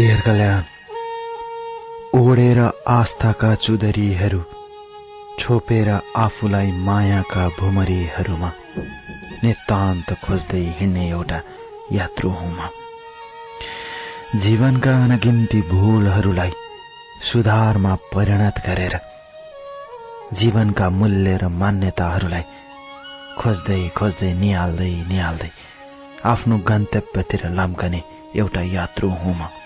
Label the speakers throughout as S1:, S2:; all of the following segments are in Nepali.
S1: कल्याण ओढेर आस्थाका चुदरीहरू छोपेर आफूलाई मायाका भुमरीहरूमा नितान्त खोज्दै हिँड्ने एउटा यात्रु हुँ म जीवनका अनगिन्ती भूलहरूलाई सुधारमा परिणत गरेर जीवनका मूल्य र मान्यताहरूलाई खोज्दै खोज्दै निहाल्दै निहाल्दै आफ्नो गन्तव्यतिर लाम्कने एउटा यात्रु हुँ म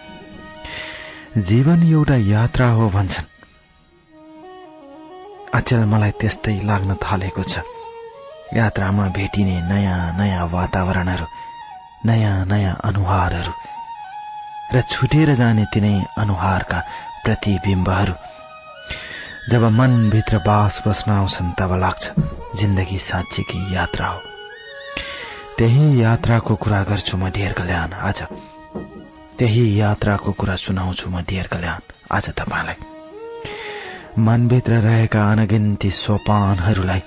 S1: जीवन एउटा यात्रा हो भन्छन् अचेल मलाई त्यस्तै लाग्न थालेको छ यात्रामा भेटिने नयाँ नयाँ वातावरणहरू नयाँ नयाँ अनुहारहरू र छुटेर जाने तिनै अनुहारका प्रतिबिम्बहरू जब मनभित्र बास बस्न आउँछन् तब लाग्छ जिन्दगी साँच्चीकी यात्रा हो त्यही यात्राको कुरा गर्छु म ढेर कल्याण आज त्यही यात्राको कुरा सुनाउँछु म डियर कल्याण आज तपाईँलाई मनभित्र रहेका अनगिन्ती सोपानहरूलाई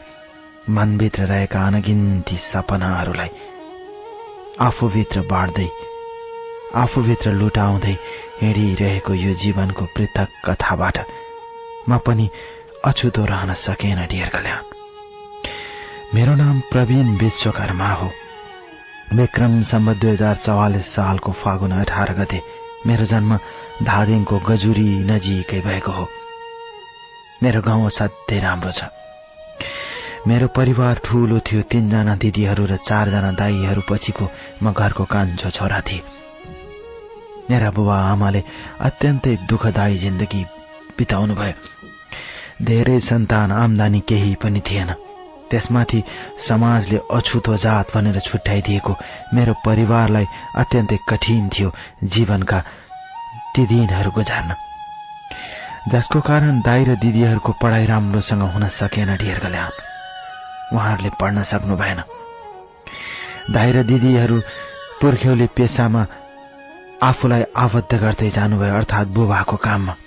S1: मनभित्र रहेका अनगिन्ती सपनाहरूलाई आफूभित्र बाँड्दै आफूभित्र लुटाउँदै हिँडिरहेको यो जीवनको पृथक कथाबाट म पनि अछुतो रहन सकेन डियर कल्याण मेरो नाम प्रवीण विश्वकर्मा हो विक्रम सम्बत दुई हजार चौवालिस सालको फागुन अठार गते मेरो जन्म धादिङको गजुरी नजिकै भएको हो मेरो गाउँ असाध्यै राम्रो छ मेरो परिवार ठूलो थियो तिनजना दिदीहरू र चारजना दाईहरू पछिको म घरको कान्छो छोरा थिएँ मेरा बुबा आमाले अत्यन्तै दुःखदायी जिन्दगी बिताउनु भयो धेरै सन्तान आम्दानी केही पनि थिएन त्यसमाथि समाजले अछुतो जात भनेर छुट्याइदिएको मेरो परिवारलाई अत्यन्तै कठिन थियो जीवनका ती दिनहरू गुजार्न जसको कारण दाई र दिदीहरूको पढाइ राम्रोसँग हुन सकेन डियर्गल्याम उहाँहरूले पढ्न सक्नु भएन दाई र दिदीहरू पुर्ख्यौले पेसामा आफूलाई आबद्ध गर्दै जानुभयो अर्थात् बुबाको काममा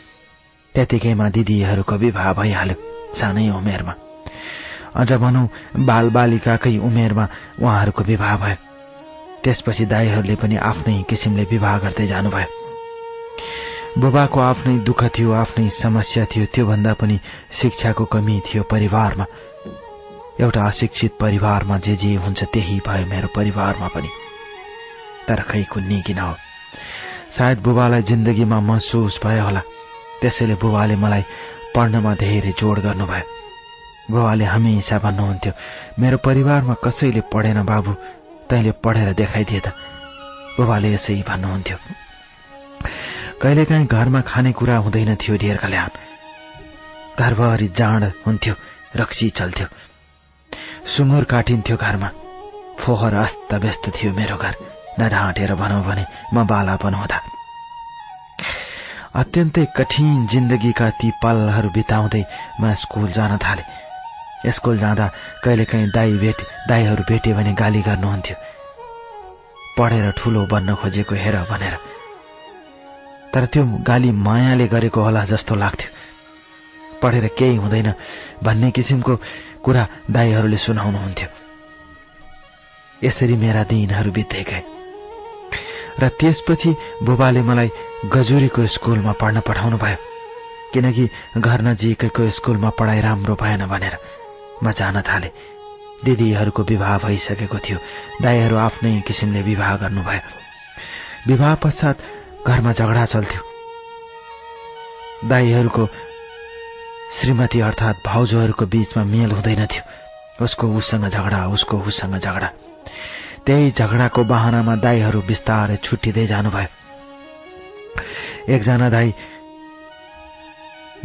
S1: त्यतिकैमा दिदीहरूको विवाह भइहाल्यो सानै उमेरमा अझ भनौँ बालबालिकाकै उमेरमा उहाँहरूको विवाह भयो त्यसपछि दाईहरूले पनि आफ्नै किसिमले विवाह गर्दै जानुभयो बुबाको आफ्नै दुःख थियो आफ्नै समस्या थियो त्योभन्दा पनि शिक्षाको कमी थियो परिवारमा एउटा अशिक्षित परिवारमा जे जे हुन्छ त्यही भयो मेरो परिवारमा पनि तर खै कुन्नी किन हो सायद बुबालाई जिन्दगीमा महसुस भयो होला त्यसैले बुबाले मलाई पढ्नमा धेरै जोड गर्नुभयो बाबाले हमेसा भन्नुहुन्थ्यो मेरो परिवारमा कसैले पढेन बाबु तैँले पढेर देखाइदिए त बाबाले यसै भन्नुहुन्थ्यो कहिलेकाहीँ घरमा खानेकुरा हुँदैन थियो ढेर कल्याण घरभरि जाँड हुन्थ्यो रक्सी चल्थ्यो सुँगुर काटिन्थ्यो घरमा फोहर अस्तव्यस्त थियो मेरो घर न ढाँटेर भनौँ भने म बालापन हुँदा अत्यन्तै कठिन जिन्दगीका ती पलहरू बिताउँदै म स्कुल जान थालेँ स्कुल जाँदा कहिलेकाहीँ दाई भेट दाईहरू भेटे भने गाली गर्नुहुन्थ्यो पढेर ठुलो बन्न खोजेको हेर भनेर तर त्यो गाली मायाले गरेको होला जस्तो लाग्थ्यो पढेर केही हुँदैन भन्ने किसिमको कुरा दाईहरूले सुनाउनुहुन्थ्यो यसरी मेरा दिनहरू बित्दै गए र त्यसपछि बुबाले मलाई गजुरीको स्कुलमा पढ्न पठाउनु भयो किनकि घर नजिकैको स्कुलमा पढाइ राम्रो भएन भनेर म जान थालेँ दिदीहरूको विवाह भइसकेको थियो दाईहरू आफ्नै किसिमले विवाह गर्नुभयो विवाह पश्चात घरमा झगडा चल्थ्यो दाईहरूको श्रीमती अर्थात् भाउजूहरूको बीचमा मेल हुँदैन उसको उसँग झगडा उसको उसँग झगडा त्यही झगडाको बहानामा दाईहरू बिस्तारै छुट्टिँदै जानुभयो एकजना दाई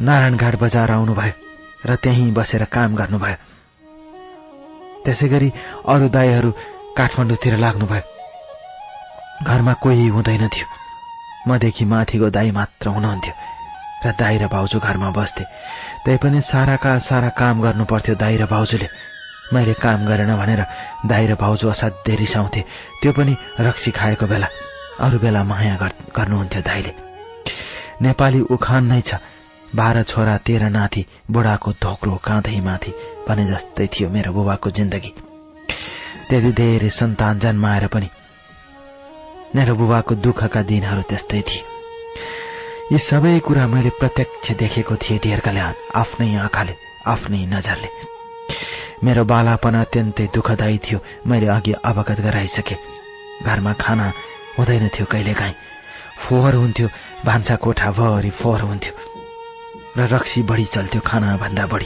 S1: नारायणघाट बजार आउनुभयो र त्यहीँ बसेर काम गर्नुभयो त्यसै गरी अरू दाईहरू काठमाडौँतिर लाग्नुभयो घरमा कोही हुँदैन थियो मदेखि माथिको दाई मात्र हुनुहुन्थ्यो र दाई र भाउजू घरमा बस्थे तैपनि साराका सारा काम गर्नु पर्थ्यो दाई र भाउजूले मैले काम गरेन भनेर दाई र भाउजू असाध्यै रिसाउँथे त्यो पनि रक्सी खाएको बेला अरू बेला माया गर्नुहुन्थ्यो दाईले नेपाली उखान नै छ बाह्र छोरा तेह्र नाथी बुढाको धोक्रो काँधैमाथि भने जस्तै थियो मेरो बुबाको जिन्दगी त्यति धेरै सन्तान जन्माएर पनि मेरो बुबाको दुःखका दिनहरू त्यस्तै थिए यी सबै कुरा मैले प्रत्यक्ष देखेको थिएँ ढेर्काले आफ्नै आँखाले आफ्नै नजरले मेरो बालापन अत्यन्तै दुःखदायी थियो मैले अघि अवगत गराइसकेँ घरमा खाना हुँदैन थियो कहिलेकाहीँ फोहोर हुन्थ्यो भान्सा भरि फोहोर हुन्थ्यो र रक्सी बढी चल्थ्यो खानाभन्दा बढी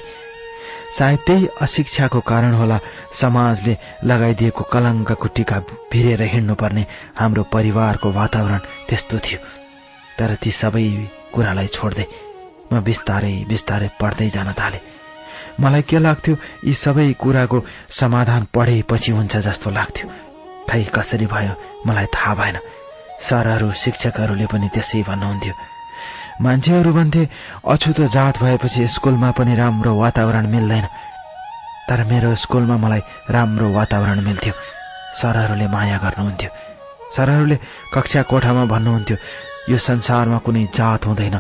S1: सायद त्यही अशिक्षाको कारण होला समाजले लगाइदिएको कलङ्कको टिका भिरेर हिँड्नुपर्ने हाम्रो परिवारको वातावरण त्यस्तो थियो तर ती सबै कुरालाई छोड्दै म बिस्तारै बिस्तारै पढ्दै जान थालेँ मलाई के लाग्थ्यो यी सबै कुराको समाधान पढेपछि हुन्छ जस्तो लाग्थ्यो खै कसरी भयो मलाई थाहा भएन सरहरू शिक्षकहरूले पनि त्यसै भन्नुहुन्थ्यो मान्छेहरू भन्थे अछुतो जात भएपछि स्कुलमा पनि राम्रो वातावरण मिल्दैन तर मेरो स्कुलमा मलाई राम्रो वातावरण मिल्थ्यो सरहरूले माया गर्नुहुन्थ्यो सरहरूले कक्षा कोठामा भन्नुहुन्थ्यो यो संसारमा कुनै जात हुँदैन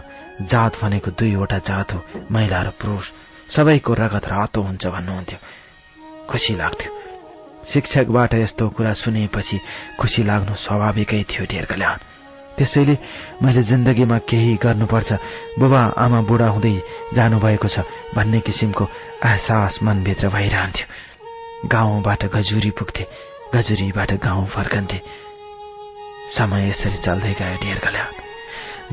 S1: जात भनेको दुईवटा जात हो महिला र पुरुष सबैको रगत रातो हुन्छ भन्नुहुन्थ्यो खुसी लाग्थ्यो शिक्षकबाट यस्तो कुरा सुनेपछि खुसी लाग्नु स्वाभाविकै थियो ढेर्कल्याण त्यसैले मैले जिन्दगीमा केही गर्नुपर्छ बुबा आमा बुढा हुँदै जानुभएको छ भन्ने किसिमको आसास मनभित्र भइरहन्थ्यो गाउँबाट गजुरी पुग्थे गजुरीबाट गाउँ फर्कन्थे समय यसरी चल्दै गयो ढेर्गल्या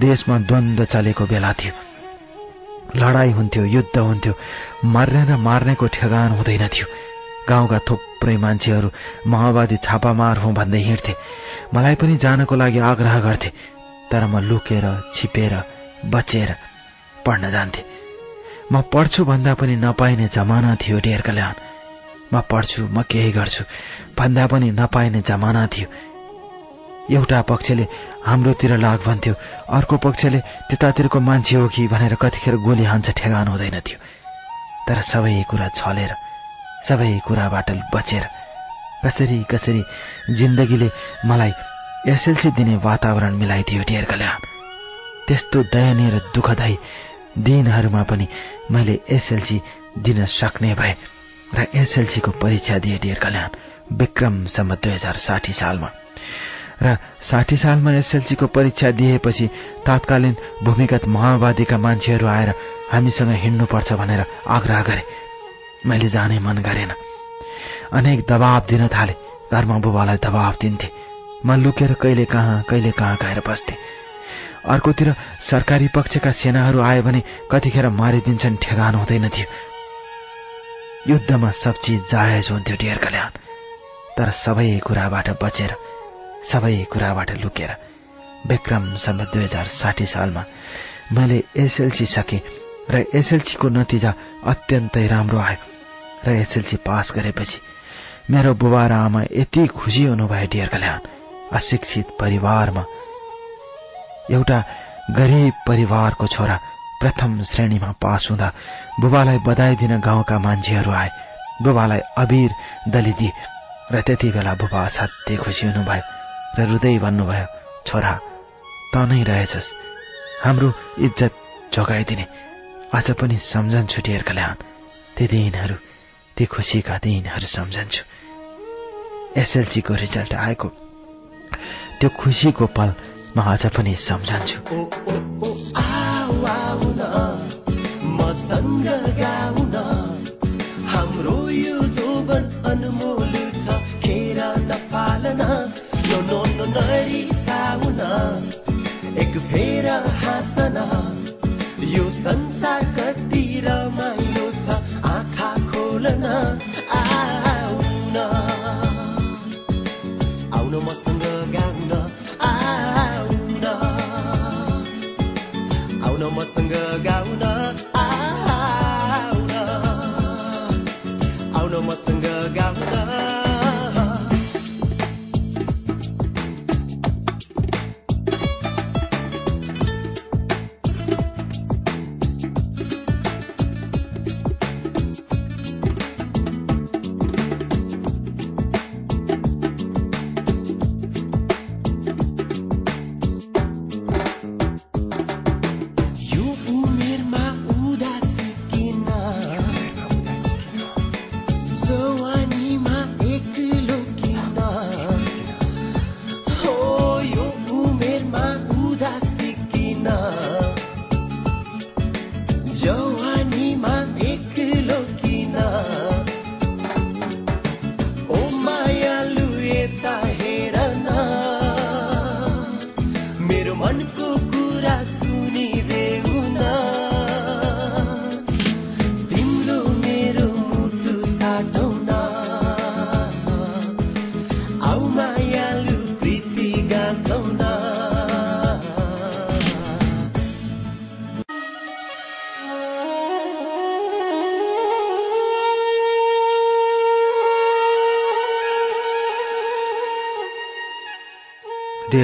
S1: देशमा द्वन्द चलेको बेला थियो लडाई हुन्थ्यो युद्ध हुन्थ्यो मर्ने र मार्नेको ठेगान हुँदैन थियो गाउँका थुप्रै मान्छेहरू माओवादी छापामार हुँ भन्दै हिँड्थे मलाई पनि जानको लागि आग्रह गर्थे तर म लुकेर छिपेर बचेर पढ्न जान्थे म पढ्छु भन्दा पनि नपाइने जमाना थियो डेयर म पढ्छु म केही गर्छु भन्दा पनि नपाइने जमाना थियो एउटा पक्षले हाम्रोतिर लाग भन्थ्यो अर्को पक्षले त्यतातिरको मान्छे हो कि भनेर कतिखेर गोली हान्छ ठेगान हुँदैन थियो तर सबै कुरा छलेर सबै कुराबाट बचेर कसरी कसरी जिन्दगीले मलाई एसएलसी दिने वातावरण मिलाइदियो डियर कल्याण त्यस्तो दयनीय र दुःखदायी दिनहरूमा पनि मैले एसएलसी दिन सक्ने भए र एसएलसीको परीक्षा दिएँ डियर कल्याण विक्रमसम्म दुई हजार साठी सालमा र साठी सालमा एसएलसीको परीक्षा दिएपछि तात्कालीन भूमिगत माओवादीका मान्छेहरू आएर हामीसँग हिँड्नुपर्छ भनेर आग्रह गरे मैले जाने मन गरेन अनेक दबाब दिन थाले घरमा बुबालाई दबाब दिन्थे म लुकेर कहिले कहाँ कहिले कहाँ गएर बस्थे अर्कोतिर सरकारी पक्षका सेनाहरू आयो भने कतिखेर मारिदिन्छन् ठेगान हुँदैन थियो युद्धमा सब चिज जायज हुन्थ्यो डियर कल्याण तर सबै कुराबाट बचेर सबै कुराबाट लुकेर विक्रम सम्म दुई हजार साठी सालमा मैले एसएलसी सकेँ र एसएलसीको नतिजा अत्यन्तै राम्रो आयो र एसएलसी पास गरेपछि मेरो बुबा र आमा यति खुसी हुनुभयो डियर कल्याण अशिक्षित परिवारमा एउटा गरिब परिवारको छोरा प्रथम श्रेणीमा पास हुँदा बुबालाई बधाई दिन गाउँका मान्छेहरू आए बुबालाई अबिर दलिदिए र त्यति बेला बुबा असाध्यै खुसी हुनुभयो र रुदै भन्नुभयो छोरा त नै रहेछस् हाम्रो इज्जत जोगाइदिने आज पनि सम्झन्छु डियर कल्याण ती दिनहरू ती खुसीका दिनहरू सम्झन्छु को रिजल्ट आएको त्यो खुसीको पल म अझ पनि सम्झन्छु हाम्रो यो जोवन अनमोल छ खेर नपालन नो नोनो नरिसाउन एक फेर हासना यो संसार कति रमाइलो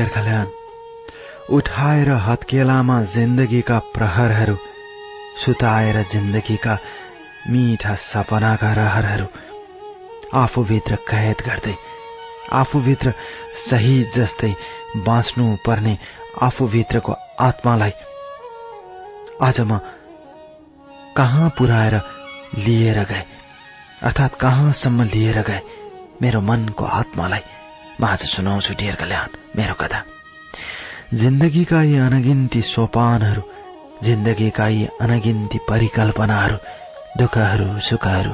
S1: गोर्खाल्यान्ड उठाएर हत्केलामा जिन्दगीका प्रहरहरू सुताएर जिन्दगीका मिठा सपनाका रहरहरू आफूभित्र कैद गर्दै आफूभित्र सही जस्तै बाँच्नु पर्ने आफूभित्रको आत्मालाई आज म कहाँ पुर्याएर लिएर गए अर्थात् कहाँसम्म लिएर गए मेरो मनको आत्मालाई म आज सुनाउँछु डियर कल्याण मेरो कथा जिन्दगीका यी अनगिन्ती सोपानहरू जिन्दगीका यी अनगिन्ती परिकल्पनाहरू दुःखहरू सुखहरू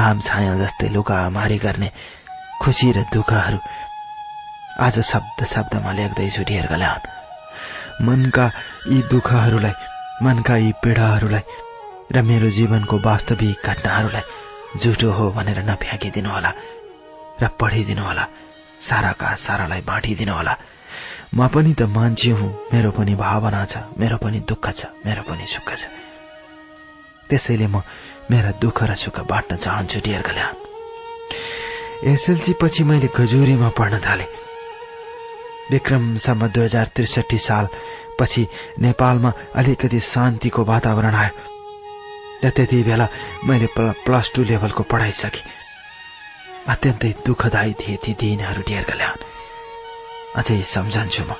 S1: घाम छाया जस्तै लुकामारी गर्ने खुसी र दुःखहरू आज शब्द शब्दमा लेख्दैछु डियर गल्यान मनका यी दुःखहरूलाई मनका यी पीडाहरूलाई र मेरो जीवनको वास्तविक घटनाहरूलाई झुटो हो भनेर होला र पढिदिनु होला साराका सारालाई बाँटिदिनु होला म पनि त मान्छे हुँ मेरो पनि भावना छ मेरो पनि दुःख छ मेरो पनि सुख छ त्यसैले म मेरा दुःख र सुख बाँड्न चाहन्छु डियर गल्यान एसएलसी पछि मैले खजुरीमा पढ्न थालेँ विक्रमसम्म दुई हजार त्रिसठी साल पछि नेपालमा अलिकति शान्तिको वातावरण आयो र त्यति बेला मैले प्लस टू लेभलको पढाइ सकेँ अत्यन्तै दुःखदायी थिए ती दिनहरू ल्याउन् अझै सम्झन्छु म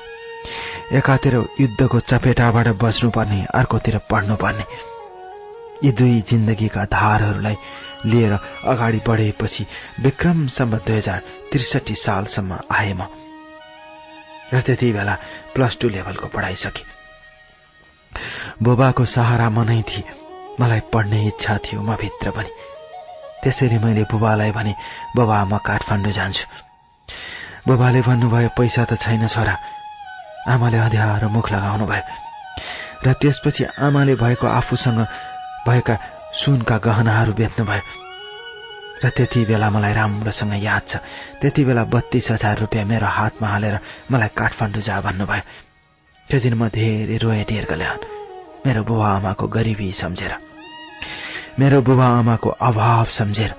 S1: एकातिर युद्धको चपेटाबाट बच्नुपर्ने अर्कोतिर पढ्नुपर्ने यी दुई जिन्दगीका धारहरूलाई लिएर अगाडि बढेपछि विक्रमसम्म दुई हजार त्रिसठी सालसम्म आए म र त्यति बेला प्लस टू लेभलको पढाइ सके बुबाको सहारा मनै थिए मलाई पढ्ने इच्छा थियो म भित्र पनि त्यसैले मैले बुबालाई भने बुबा म काठमाडौँ जान्छु बुबाले भन्नुभयो पैसा त छैन छोरा आमाले अध्याएर मुख लगाउनु भयो र त्यसपछि आमाले भएको आफूसँग भएका सुनका गहनाहरू बेच्नुभयो र त्यति बेला मलाई राम्रोसँग याद छ त्यति बेला बत्तीस हजार रुपियाँ मेरो हातमा हालेर मलाई काठमाडौँ जा भन्नुभयो त्यो दिन म धेरै रोए ढेर्का मेरो बुबा आमाको गरिबी सम्झेर मेरो बुबा आमाको अभाव सम्झेर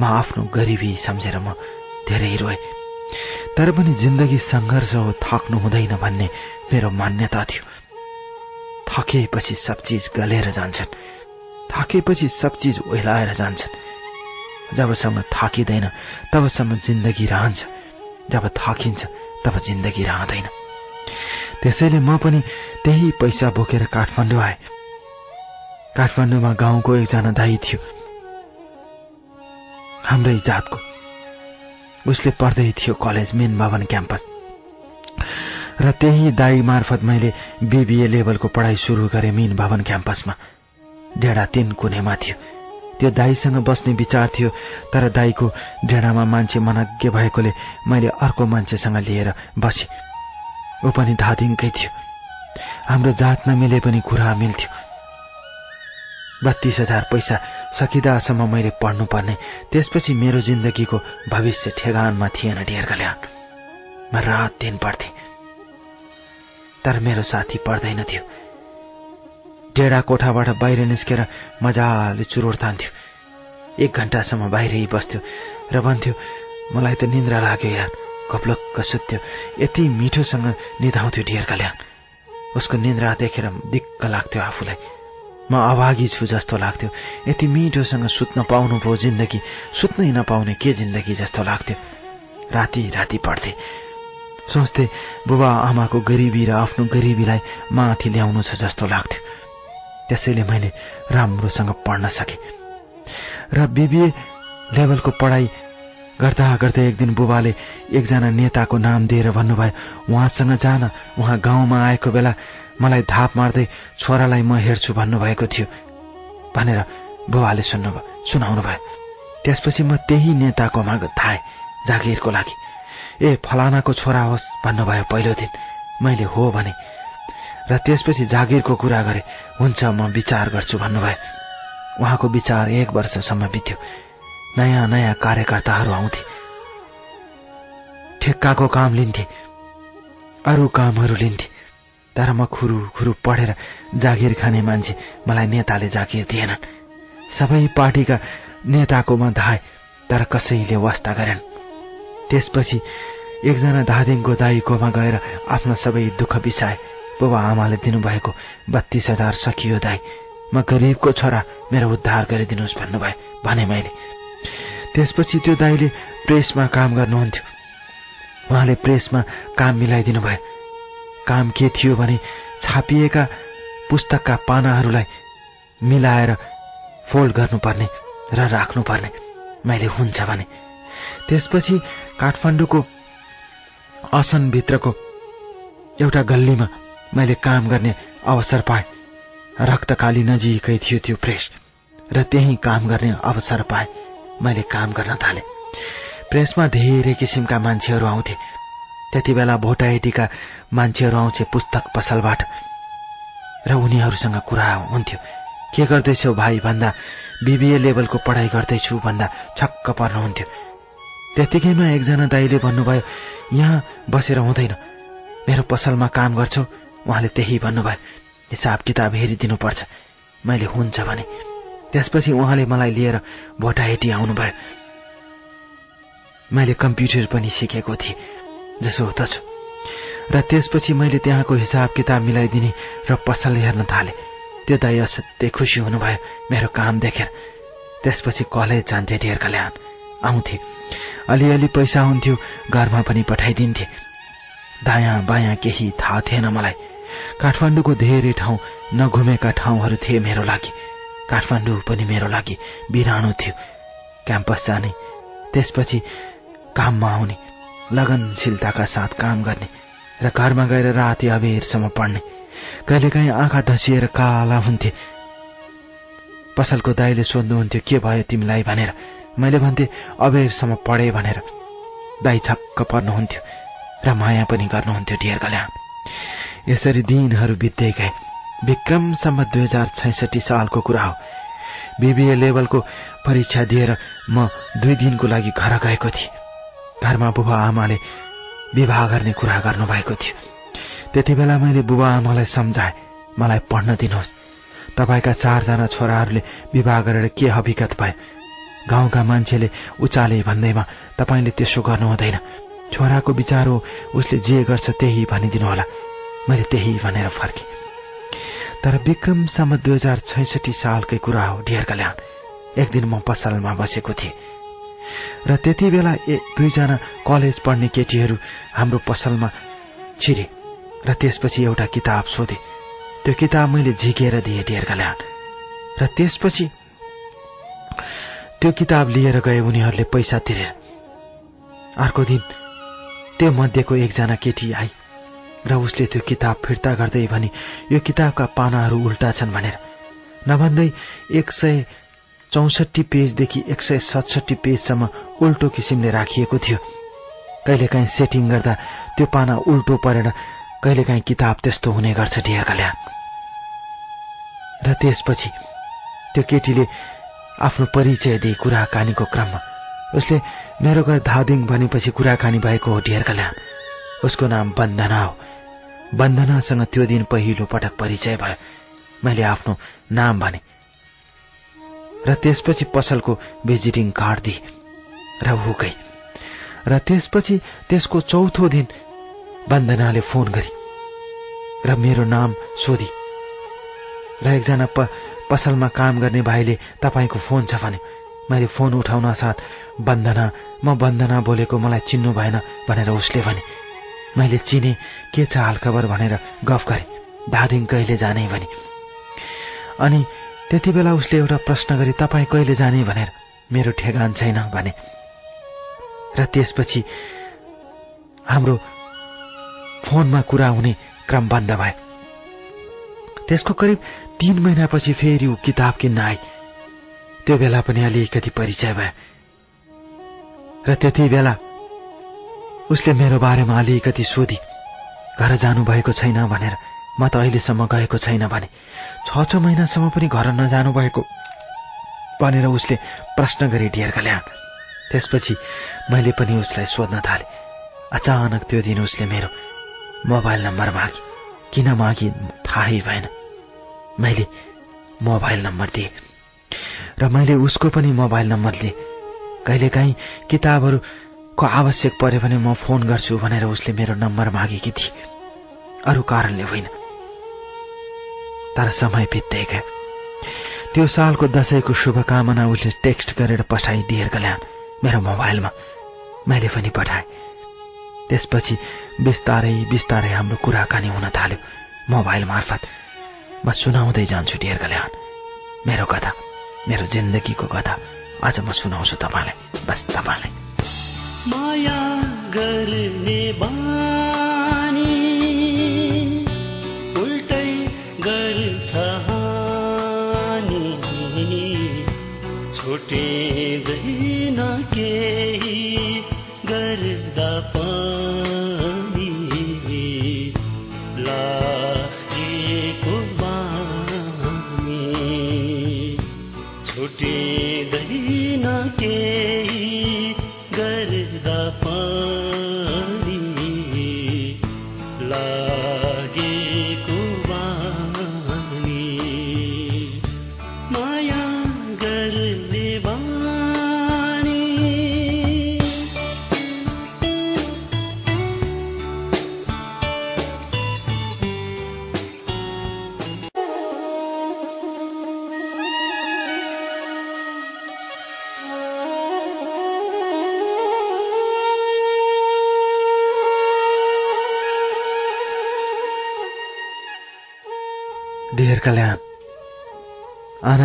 S1: म आफ्नो गरिबी सम्झेर म धेरै रोएँ तर पनि जिन्दगी सङ्घर्ष हो थाक्नु हुँदैन भन्ने मेरो मान्यता थियो थाकेपछि सब चिज गलेर जान्छन् थाकेपछि सब चिज ओहिलाएर जान्छन् जबसम्म थाकिँदैन तबसम्म जिन्दगी रहन्छ जब थाकिन्छ तब जिन्दगी रहँदैन त्यसैले म पनि त्यही पैसा बोकेर काठमाडौँ आएँ काठमाडौँमा गाउँको एकजना दाई थियो हाम्रै जातको उसले पढ्दै थियो कलेज मेन भवन क्याम्पस र त्यही दाई मार्फत मैले बिबिए लेभलको पढाइ सुरु गरेँ मेन भवन क्याम्पसमा डेढा तिन कुनेमा थियो त्यो दाईसँग बस्ने विचार थियो तर दाईको डेढामा मान्छे मनज्ञ भएकोले मैले अर्को मान्छेसँग लिएर बसेँ ऊ पनि धादिङकै थियो हाम्रो जात नमिले पनि कुरा मिल्थ्यो बत्तीस हजार पैसा सकिदासम्म मैले पढ्नुपर्ने त्यसपछि मेरो जिन्दगीको भविष्य ठेगानमा थिएन कल्याण म रात दिन पढ्थेँ तर मेरो साथी पढ्दैन थियो डेढा कोठाबाट बाहिर निस्केर मजाले चुरोड तान्थ्यो एक घन्टासम्म बाहिरै बस्थ्यो र भन्थ्यो मलाई त निन्द्रा लाग्यो यार कप्लक्क सुत्थ्यो यति मिठोसँग निधाउँथ्यो कल्याण उसको निन्द्रा देखेर दिक्क लाग्थ्यो आफूलाई म अभागी छु जस्तो लाग्थ्यो यति मिठोसँग सुत्न पाउनु भयो जिन्दगी सुत्नै नपाउने के जिन्दगी जस्तो लाग्थ्यो राति राति पढ्थे सोच्थे बुबा आमाको गरिबी र आफ्नो गरिबीलाई माथि ल्याउनु छ जस्तो लाग्थ्यो त्यसैले मैले राम्रोसँग पढ्न सकेँ र बिबिए लेभलको पढाइ गर्दा गर्दा एक दिन बुबाले एकजना नेताको नाम दिएर भन्नुभयो उहाँसँग जान उहाँ गाउँमा आएको बेला मलाई धाप मार्दै छोरालाई म हेर्छु भन्नुभएको थियो भनेर बुबाले सुन्नुभयो सुनाउनु भयो त्यसपछि म त्यही नेताकोमा थाए जागिरको लागि ए फलानाको छोरा होस् भन्नुभयो पहिलो दिन मैले हो भने र त्यसपछि जागिरको कुरा गरे हुन्छ म विचार गर्छु भन्नुभयो उहाँको विचार एक वर्षसम्म बित्यो नयाँ नयाँ कार्यकर्ताहरू आउँथे ठेक्काको काम लिन्थे अरू कामहरू लिन्थे तर म खुरु खुरु पढेर जागिर खाने मान्छे मलाई नेताले जागिर दिएनन् सबै पार्टीका नेताकोमा धाए तर कसैले वास्ता गरेन त्यसपछि एकजना धादिङको दाईकोमा गएर आफ्नो सबै दुःख बिसाए बुबा आमाले दिनुभएको बत्तिस हजार सकियो दाई म गरिबको छोरा मेरो उद्धार गरिदिनुहोस् भन्नुभयो भने मैले त्यसपछि त्यो दाईले प्रेसमा काम गर्नुहुन्थ्यो उहाँले प्रेसमा काम मिलाइदिनु भयो काम के थियो भने छापिएका पुस्तकका पानाहरूलाई मिलाएर फोल्ड गर्नुपर्ने र राख्नुपर्ने मैले हुन्छ भने त्यसपछि काठमाडौँको असनभित्रको एउटा गल्लीमा मैले काम गर्ने अवसर पाएँ रक्तकाली नजिकै थियो त्यो प्रेस र त्यही काम गर्ने अवसर पाएँ मैले काम गर्न थालेँ प्रेसमा धेरै किसिमका मान्छेहरू आउँथे त्यति बेला भोटाएटीका मान्छेहरू आउँथे पुस्तक पसलबाट र उनीहरूसँग कुरा हुन्थ्यो के गर्दैछौ भाइ भन्दा बिबिए लेभलको पढाइ गर्दैछु भन्दा छक्क पर्नुहुन्थ्यो त्यतिकैमा एकजना दाईले भन्नुभयो यहाँ बसेर हुँदैन मेरो पसलमा काम गर्छौ उहाँले त्यही भन्नुभयो हिसाब किताब हेरिदिनुपर्छ मैले हुन्छ भने त्यसपछि उहाँले मलाई लिएर भोटाहेटी आउनुभयो मैले कम्प्युटर पनि सिकेको थिएँ जसो हुँदछु र त्यसपछि मैले त्यहाँको हिसाब किताब मिलाइदिने र पसल हेर्न थालेँ त्यो दाई असाध्यै खुसी हुनुभयो मेरो काम देखेर त्यसपछि कलेज जान्थे ढेर कल्याण आउँथे अलिअलि पैसा हुन्थ्यो घरमा पनि पठाइदिन्थे दायाँ बायाँ केही थाहा थिएन मलाई काठमाडौँको धेरै ठाउँ नघुमेका ठाउँहरू थिए मेरो लागि काठमाडौँ पनि मेरो लागि बिरानो थियो क्याम्पस जाने त्यसपछि काममा आउने लगनशीलताका साथ काम गर्ने र घरमा गएर राति अबेरसम्म पढ्ने कहिलेकाहीँ आँखा धसिएर काला हुन्थे पसलको दाईले सोध्नुहुन्थ्यो के भयो तिमीलाई भनेर मैले भन्थे अबेरसम्म पढेँ भनेर दाई छक्क पर्नुहुन्थ्यो र माया पनि गर्नुहुन्थ्यो ढेर गल्या यसरी दिनहरू बित्दै गए विक्रमसम्म दुई हजार छैसठी सालको कुरा हो बिबिए लेभलको परीक्षा दिएर म दुई दिनको लागि घर गएको थिएँ घरमा बुबा आमाले विवाह गर्ने कुरा गर्नुभएको थियो त्यति बेला मैले बुबा आमालाई सम्झाएँ मलाई पढ्न दिनुहोस् तपाईँका चारजना छोराहरूले विवाह गरेर के हविगत भए गाउँका मान्छेले उचाले भन्दैमा तपाईँले त्यसो गर्नु हुँदैन छोराको विचार हो उसले जे गर्छ त्यही भनिदिनु होला मैले त्यही भनेर फर्केँ तर विक्रमसम्म दुई हजार छैसठी सालकै कुरा हो डियर कल्याण एक दिन म पसलमा बसेको थिएँ र त्यति बेला ए दुईजना कलेज पढ्ने केटीहरू हाम्रो पसलमा छिरे र त्यसपछि एउटा किताब सोधे त्यो किताब मैले झिकेर दिएँ ढेर्काल्यान र त्यसपछि त्यो किताब लिएर गए उनीहरूले पैसा तिरेर अर्को दिन त्यो मध्येको एकजना केटी आई र उसले त्यो किताब फिर्ता गर्दै भने यो किताबका पानाहरू उल्टा छन् भनेर नभन्दै एक सय चौसठी पेजदेखि एक सय सतसट्ठी पेजसम्म उल्टो किसिमले राखिएको थियो कहिलेकाहीँ सेटिङ गर्दा त्यो पाना उल्टो परेर कहिलेकाहीँ किताब त्यस्तो हुने गर्छ डियर कल्या र त्यसपछि त्यो केटीले आफ्नो परिचय दिए कुराकानीको क्रममा उसले मेरो घर धादिङ भनेपछि कुराकानी भएको हो डियर कल्या उसको नाम बन्दना हो बन्दनासँग त्यो दिन पहिलो पटक परिचय भयो मैले आफ्नो नाम भने र त्यसपछि पसलको भिजिटिङ कार्ड दिए र ऊ गई र त्यसपछि त्यसको चौथो दिन वन्दनाले फोन गरी र मेरो नाम सोधी र एकजना प पसलमा
S2: काम गर्ने भाइले तपाईँको फोन छ भने मैले फोन उठाउन साथ वन्दना म वन्दना बोलेको मलाई चिन्नु भएन भनेर उसले भने मैले चिने के छ हालखबर भनेर गफ गरेँ धादिङ कहिले जाने भने अनि त्यति बेला उसले एउटा प्रश्न गरी तपाईँ कहिले जाने भनेर मेरो ठेगान छैन भने र त्यसपछि हाम्रो फोनमा कुरा हुने क्रम बन्द भए त्यसको करिब तीन महिनापछि फेरि ऊ किताब किन्न आए त्यो बेला पनि अलिकति परिचय भए र त्यति बेला उसले मेरो बारेमा अलिकति सोधी घर जानुभएको छैन भनेर म त अहिलेसम्म गएको छैन भने छ छ महिनासम्म पनि घर नजानु भएको भनेर उसले प्रश्न गरे ढेर्काल्यान त्यसपछि मैले पनि उसलाई सोध्न थाले अचानक त्यो दिन उसले मेरो मोबाइल नम्बर मागे किन मागे थाहै भएन मैले मोबाइल नम्बर दिएँ र मैले उसको पनि मोबाइल नम्बर लिएँ कहिलेकाहीँ किताबहरूको आवश्यक पऱ्यो भने म फोन गर्छु भनेर उसले मेरो नम्बर मागेकी थिए अरू कारणले होइन तर समय बित्दै गए त्यो सालको दसैँको शुभकामना उसले टेक्स्ट गरेर पठाइदिएर ल्यान् मेरो मोबाइलमा मैले पनि पठाएँ त्यसपछि बिस्तारै बिस्तारै हाम्रो कुराकानी हुन थाल्यो मोबाइल मार्फत म सुनाउँदै जान्छु डियर कल्याण मेरो कथा मेरो जिन्दगीको कथा आज म सुनाउँछु तपाईँलाई बस तपाईँलाई ཚཚང བྱིས ཚཚང བྱིས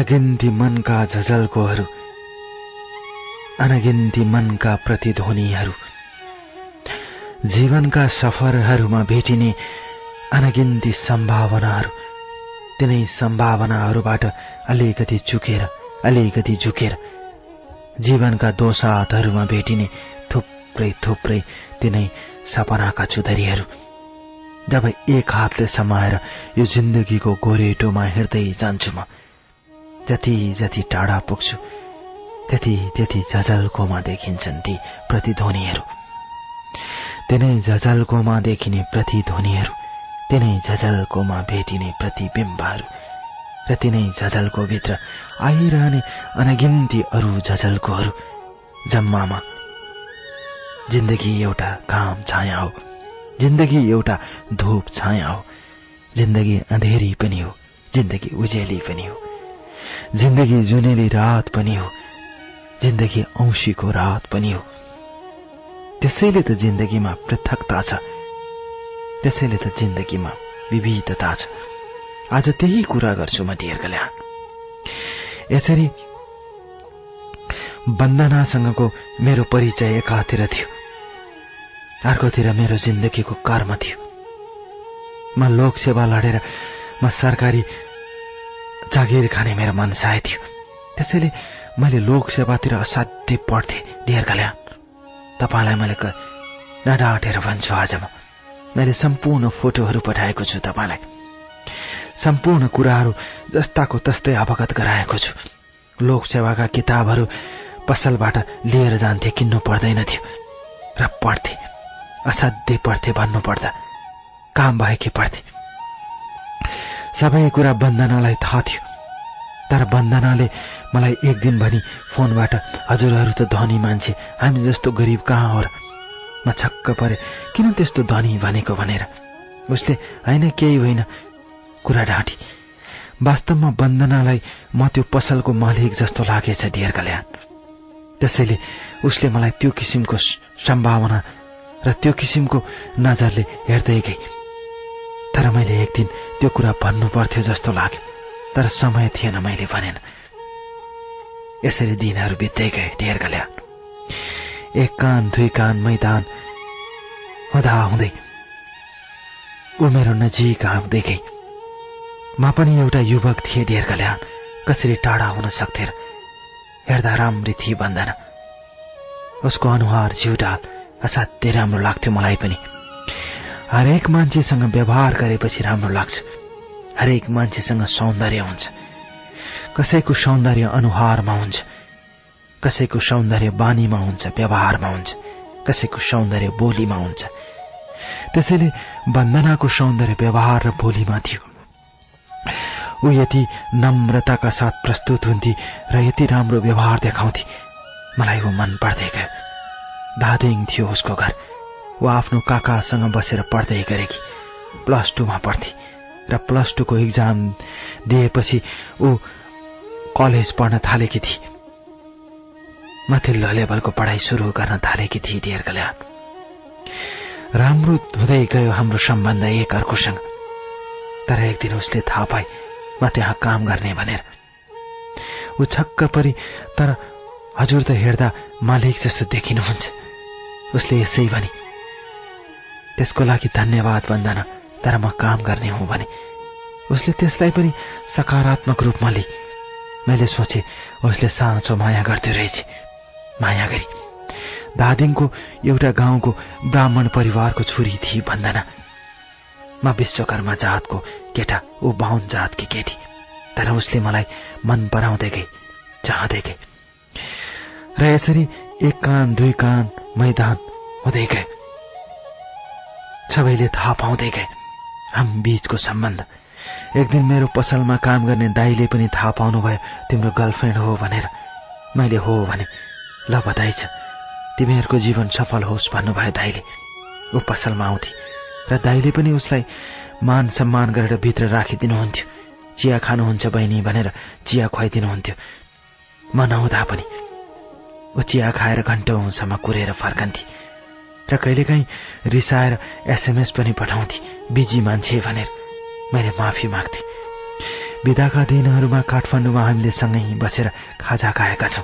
S2: अनगिन्ती मनका झझल्कोहरू अनगिन्ती मनका प्रतिध्वनिहरू जीवनका सफरहरूमा भेटिने अनगिन्ती सम्भावनाहरू तिनै सम्भावनाहरूबाट अलिकति चुकेर अलिकति झुकेर जीवनका दोसाहतहरूमा भेटिने थुप्रै थुप्रै तिनै सपनाका चुदरीहरू जब एक हातले समाएर यो जिन्दगीको गोरेटोमा हिँड्दै जान्छु म जति जति टाढा पुग्छु त्यति त्यति झझलकोमा देखिन्छन् ती प्रतिध्वनिहरू तिनै झझलकोमा देखिने प्रतिध्वनिहरू तिनै झझलकोमा भेटिने प्रतिबिम्बहरू र तिनै झझलको भित्र आइरहने अनगिन्ती अरू झझलकोहरू जम्मामा जिन्दगी एउटा घाम छाया हो जिन्दगी एउटा धूप छाया हो जिन्दगी अँधेरी पनि हो जिन्दगी उजेली पनि हो जिन्दगी जुनेली रात पनि हो जिन्दगी औँसीको रात पनि हो त्यसैले त जिन्दगीमा पृथकता छ त्यसैले त जिन्दगीमा विविधता छ आज त्यही कुरा गर्छु म डियर्कल्या यसरी वन्दनासँगको मेरो परिचय एकातिर थियो अर्कोतिर मेरो जिन्दगीको कर्म थियो म लोकसेवा लडेर म सरकारी जागिर खाने मेरो मनसाय थियो त्यसैले मैले लोकसेवातिर असाध्य पढ्थेँ डियर कल्याण तपाईँलाई मैले डाँडा भन्छु आज म मैले सम्पूर्ण फोटोहरू पठाएको छु तपाईँलाई सम्पूर्ण कुराहरू जस्ताको तस्तै अवगत गराएको छु लोकसेवाका किताबहरू पसलबाट लिएर जान्थे किन्नु पर्दैन थियो र पढ्थे असाध्यै पढ्थे भन्नुपर्दा काम भए भएकी पढ्थे सबै कुरा बन्दनालाई थाहा थियो तर बन्दनाले मलाई एक दिन भनी फोनबाट हजुरहरू त धनी मान्छे हामी जस्तो गरिब कहाँ हो र म छक्क परे किन त्यस्तो धनी भनेको भनेर उसले होइन केही होइन कुरा ढाँटी वास्तवमा बन्दनालाई म त्यो पसलको मालिक जस्तो लागेछ कल्याण त्यसैले उसले मलाई त्यो किसिमको सम्भावना र त्यो किसिमको नजरले हेर्दै गई तर मैले एक दिन त्यो कुरा भन्नु पर्थ्यो जस्तो लाग्यो तर समय थिएन मैले भनेन यसरी दिनहरू बित्दै गए ढेर गल्या एक कान दुई कान मैदान हुँदा हुँदै ऊ मेरो नजिक आउँदै गई म पनि एउटा युवक थिए ढेर गल्यान कसरी टाढा हुन सक्थे हेर्दा राम्री थिए भन्दैन उसको अनुहार जिउडाल असाध्यै राम्रो लाग्थ्यो मलाई पनि हरेक मान्छेसँग व्यवहार गरेपछि राम्रो लाग्छ हरेक मान्छेसँग सौन्दर्य हुन्छ कसैको सौन्दर्य अनुहारमा हुन्छ कसैको सौन्दर्य बानीमा हुन्छ व्यवहारमा हुन्छ कसैको सौन्दर्य बोलीमा हुन्छ त्यसैले वन्दनाको सौन्दर्य व्यवहार र बोलीमा थियो ऊ यति नम्रताका साथ प्रस्तुत हुन्थे र यति राम्रो व्यवहार देखाउँथे मलाई ऊ मन पर्दै गयो धादिङ थियो उसको घर ऊ आफ्नो काकासँग बसेर पढ्दै गरेकी प्लस टूमा पढ्थे र प्लस टूको इक्जाम दिएपछि ऊ कलेज पढ्न थालेकी थिए माथिल्लो लेभलको पढाइ सुरु गर्न थालेकी थिए दीर्घल्या राम्रो हुँदै गयो हाम्रो सम्बन्ध एक अर्कोसँग तर एक दिन उसले थाहा पाए म त्यहाँ काम गर्ने भनेर ऊ छक्क परि तर हजुर त हेर्दा मालिक जस्तो देखिनुहुन्छ उसले यसै भनी त्यसको लागि धन्यवाद भन्दैन तर म काम गर्ने हुँ भने उसले त्यसलाई पनि सकारात्मक रूपमा लिई मैले सोचे उसले साँचो माया गर्दै रहेछ माया गरी धादिङको एउटा गाउँको ब्राह्मण परिवारको छोरी थिए भन्दैन म विश्वकर्मा जातको केटा ऊ बाहुन जातकी केटी तर उसले मलाई मन पराउँदै गए चाहँदै गए र यसरी एक कान दुई कान मैदान हुँदै गए सबैले थाहा पाउँदै गए हामी बीचको सम्बन्ध एक दिन मेरो पसलमा काम गर्ने दाईले पनि थाहा पाउनुभयो तिम्रो गर्लफ्रेन्ड हो भनेर मैले हो भने ल बधाई छ तिमीहरूको जीवन सफल होस् भन्नुभयो दाईले ऊ पसलमा आउँथे र दाईले पनि उसलाई मान सम्मान गरेर भित्र राखिदिनुहुन्थ्यो चिया खानुहुन्छ बहिनी भनेर चिया खुवाइदिनुहुन्थ्यो म नहुँदा पनि ऊ चिया खाएर घन्टौँसम्म कुरेर फर्कन्थे र कहिलेकाहीँ रिसाएर एसएमएस पनि पठाउँथे बिजी मान्छे भनेर मैले माफी माग्थे बिदाका दिनहरूमा काठमाडौँमा हामीले सँगै बसेर खाजा खाएका छौँ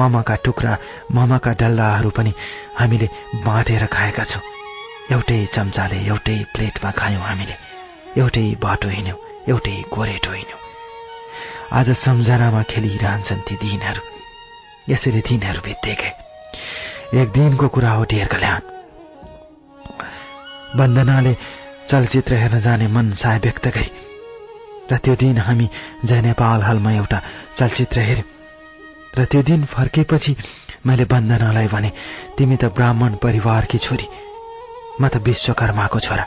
S2: मामाका टुक्रा मामाका डल्लाहरू पनि हामीले बाँटेर खाएका छौँ एउटै चम्चाले एउटै प्लेटमा खायौँ हामीले एउटै बाटो हिँड्यौँ एउटै गोरेटो हिँड्यौँ आज सम्झनामा खेलिरहन्छन् ती दिनहरू यसरी दिनहरू बित्दै गए एक दिनको कुरा हो ढेर कल्याण वन्दनाले चलचित्र हेर्न जाने मन साय व्यक्त गरी र त्यो दिन हामी जय नेपाल हलमा एउटा चलचित्र हेऱ्यौँ र त्यो दिन फर्केपछि मैले वन्दनालाई भने तिमी त ब्राह्मण परिवारकी छोरी म त विश्वकर्माको छोरा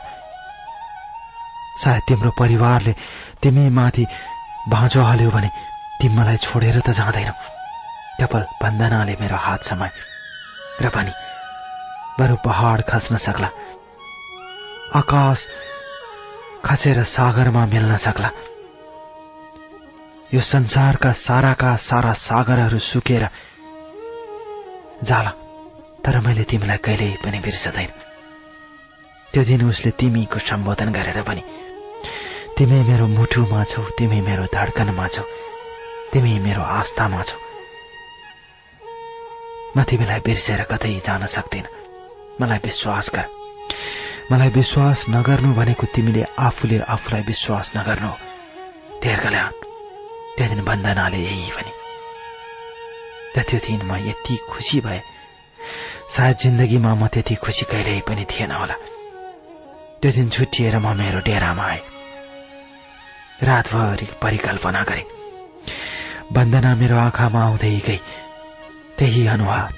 S2: सायद तिम्रो परिवारले तिमी माथि भाँचो हाल्यो भने तिमी मलाई छोडेर त जाँदैनौ केवल वन्दनाले मेरो हात समाए र पनि बरु पहाड खस्न सक्ला आकाश खसेर सागरमा मिल्न सक्ला यो संसारका साराका सारा सागरहरू सुकेर जाला तर मैले तिमीलाई कहिल्यै पनि बिर्सदैन त्यो दिन उसले तिमीको सम्बोधन गरेर पनि तिमी मेरो मुठुमा छौ तिमी मेरो धड्कनमा छौ तिमी मेरो आस्थामा छौ म तिमीलाई बिर्सेर कतै जान सक्दिन मलाई विश्वास गर मलाई विश्वास नगर्नु भनेको तिमीले आफूले आफूलाई विश्वास नगर्नु धेर कल्याण त्यहाँ दिन बन्दनाले यही भने त्यो दिन म यति खुसी भए सायद जिन्दगीमा म त्यति खुसी कहिल्यै पनि थिएन होला त्यो दिन छुट्टिएर म मेरो डेरामा आएँ रातभरि परिकल्पना गरे बन्दना मेरो आँखामा आउँदै गई त्यही अनुहार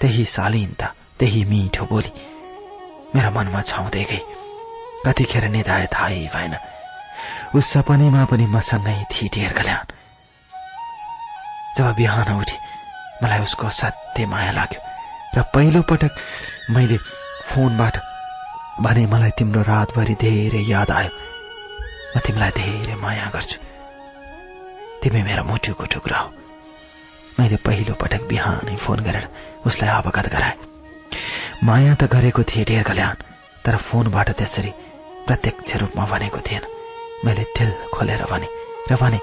S2: त्यही शालीनता त्यही मिठो बोली मेरो मनमा छाउँदै कतिखेर निधाए थाहै भएन उस सपनेमा पनि मसँगै ढेर कल्याण जब बिहान उठे मलाई उसको असाध्यै माया लाग्यो र पहिलोपटक मैले फोनबाट भने मलाई तिम्रो रातभरि धेरै याद आयो म तिमीलाई धेरै माया गर्छु तिमी मेरो मुटुको टुक्रा हो मैले पहिलो पटक बिहानै फोन गरेर उसलाई अवगत गराए माया त गरेको थिएँ ढेर कल्याण तर फोनबाट त्यसरी प्रत्यक्ष रूपमा भनेको थिएन मैले दिल खोलेर भने र भने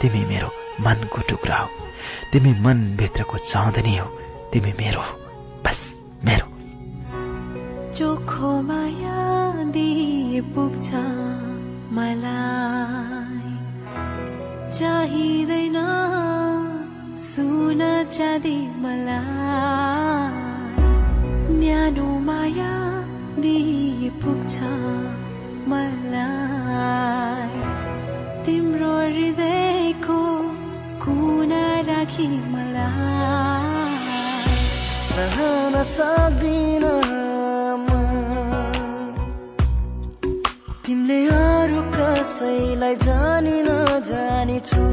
S2: तिमी मेरो मनको टुक्रा हो तिमी मनभित्रको चाँदनी हो तिमी मेरो बस मेरो चोखो माया पुग्छ मलाई चाहिँदैन सुन चाँदी मलाई न्यानो माया दिए पुग्छ मलाई
S3: तिम्रो हृदयको कुना राखी मलाई सहन सक्दिन तिमीले अरू कसैलाई जानिन जानेछु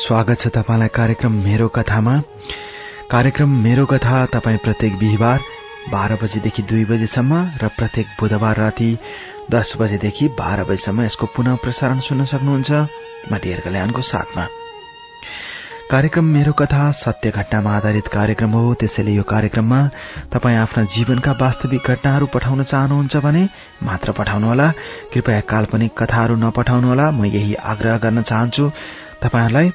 S2: स्वागत छ तपाईँलाई कार्यक्रम मेरो कथामा कार्यक्रम मेरो कथा तपाईँ प्रत्येक बिहिबार बाह्र बजेदेखि दुई बजेसम्म र प्रत्येक बुधबार राति दस बजेदेखि बाह्र बजेसम्म यसको पुनः प्रसारण सुन्न सक्नुहुन्छ म कल्याणको साथमा कार्यक्रम मेरो कथा सत्य घटनामा आधारित कार्यक्रम हो त्यसैले यो कार्यक्रममा तपाईँ आफ्ना जीवनका वास्तविक घटनाहरू पठाउन चाहनुहुन्छ भने मात्र पठाउनुहोला कृपया काल्पनिक कथाहरू नपठाउनुहोला म यही आग्रह गर्न चाहन्छु तपाईँहरूलाई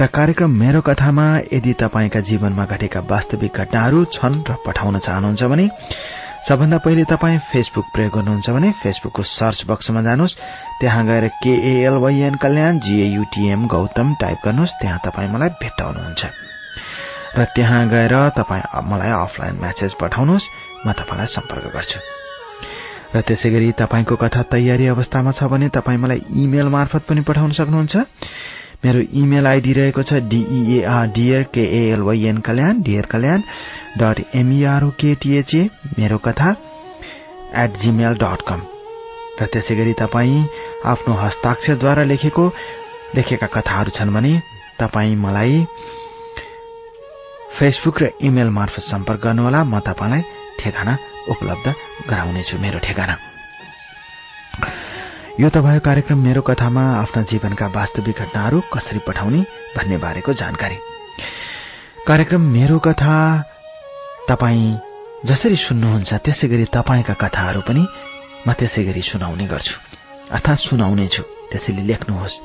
S2: र कार्यक्रम मेरो कथामा यदि तपाईँका जीवनमा घटेका वास्तविक घटनाहरू छन् र पठाउन चाहनुहुन्छ भने सबभन्दा पहिले तपाईँ फेसबुक प्रयोग गर्नुहुन्छ भने फेसबुकको सर्च बक्समा जानुहोस् त्यहाँ गएर केएएलवाईएन कल्याण जीएयुटीएम गौतम टाइप गर्नुहोस् त्यहाँ तपाईँ मलाई भेट्टाउनुहुन्छ र त्यहाँ गएर तपाईँ मलाई अफलाइन म्यासेज पठाउनुहोस् म तपाईँलाई सम्पर्क गर्छु र त्यसै गरी तपाईँको कथा तयारी अवस्थामा छ भने तपाईँ मलाई इमेल मार्फत पनि पठाउन सक्नुहुन्छ मेरो इमेल आइडी रहेको छ डिइएआर डियर केएलवाइएन कल्याण डिएर कल्याण डट एमइआरओकेटिएचए e मेरो कथा एट जिमेल डट कम र त्यसै गरी तपाईँ आफ्नो हस्ताक्षरद्वारा लेखेको लेखेका कथाहरू छन् भने तपाईँ मलाई फेसबुक र इमेल मार्फत सम्पर्क गर्नुहोला म तपाईँलाई ठेगाना उपलब्ध गराउनेछु मेरो ठेगाना यो त भयो कार्यक्रम मेरो कथामा आफ्ना जीवनका वास्तविक घटनाहरू कसरी पठाउने भन्ने बारेको जानकारी कार्यक्रम मेरो कथा तपाईँ जसरी सुन्नुहुन्छ त्यसै गरी तपाईँका कथाहरू पनि म त्यसै गरी सुनाउने गर्छु अर्थात् सुनाउने छु त्यसैले लेख्नुहोस्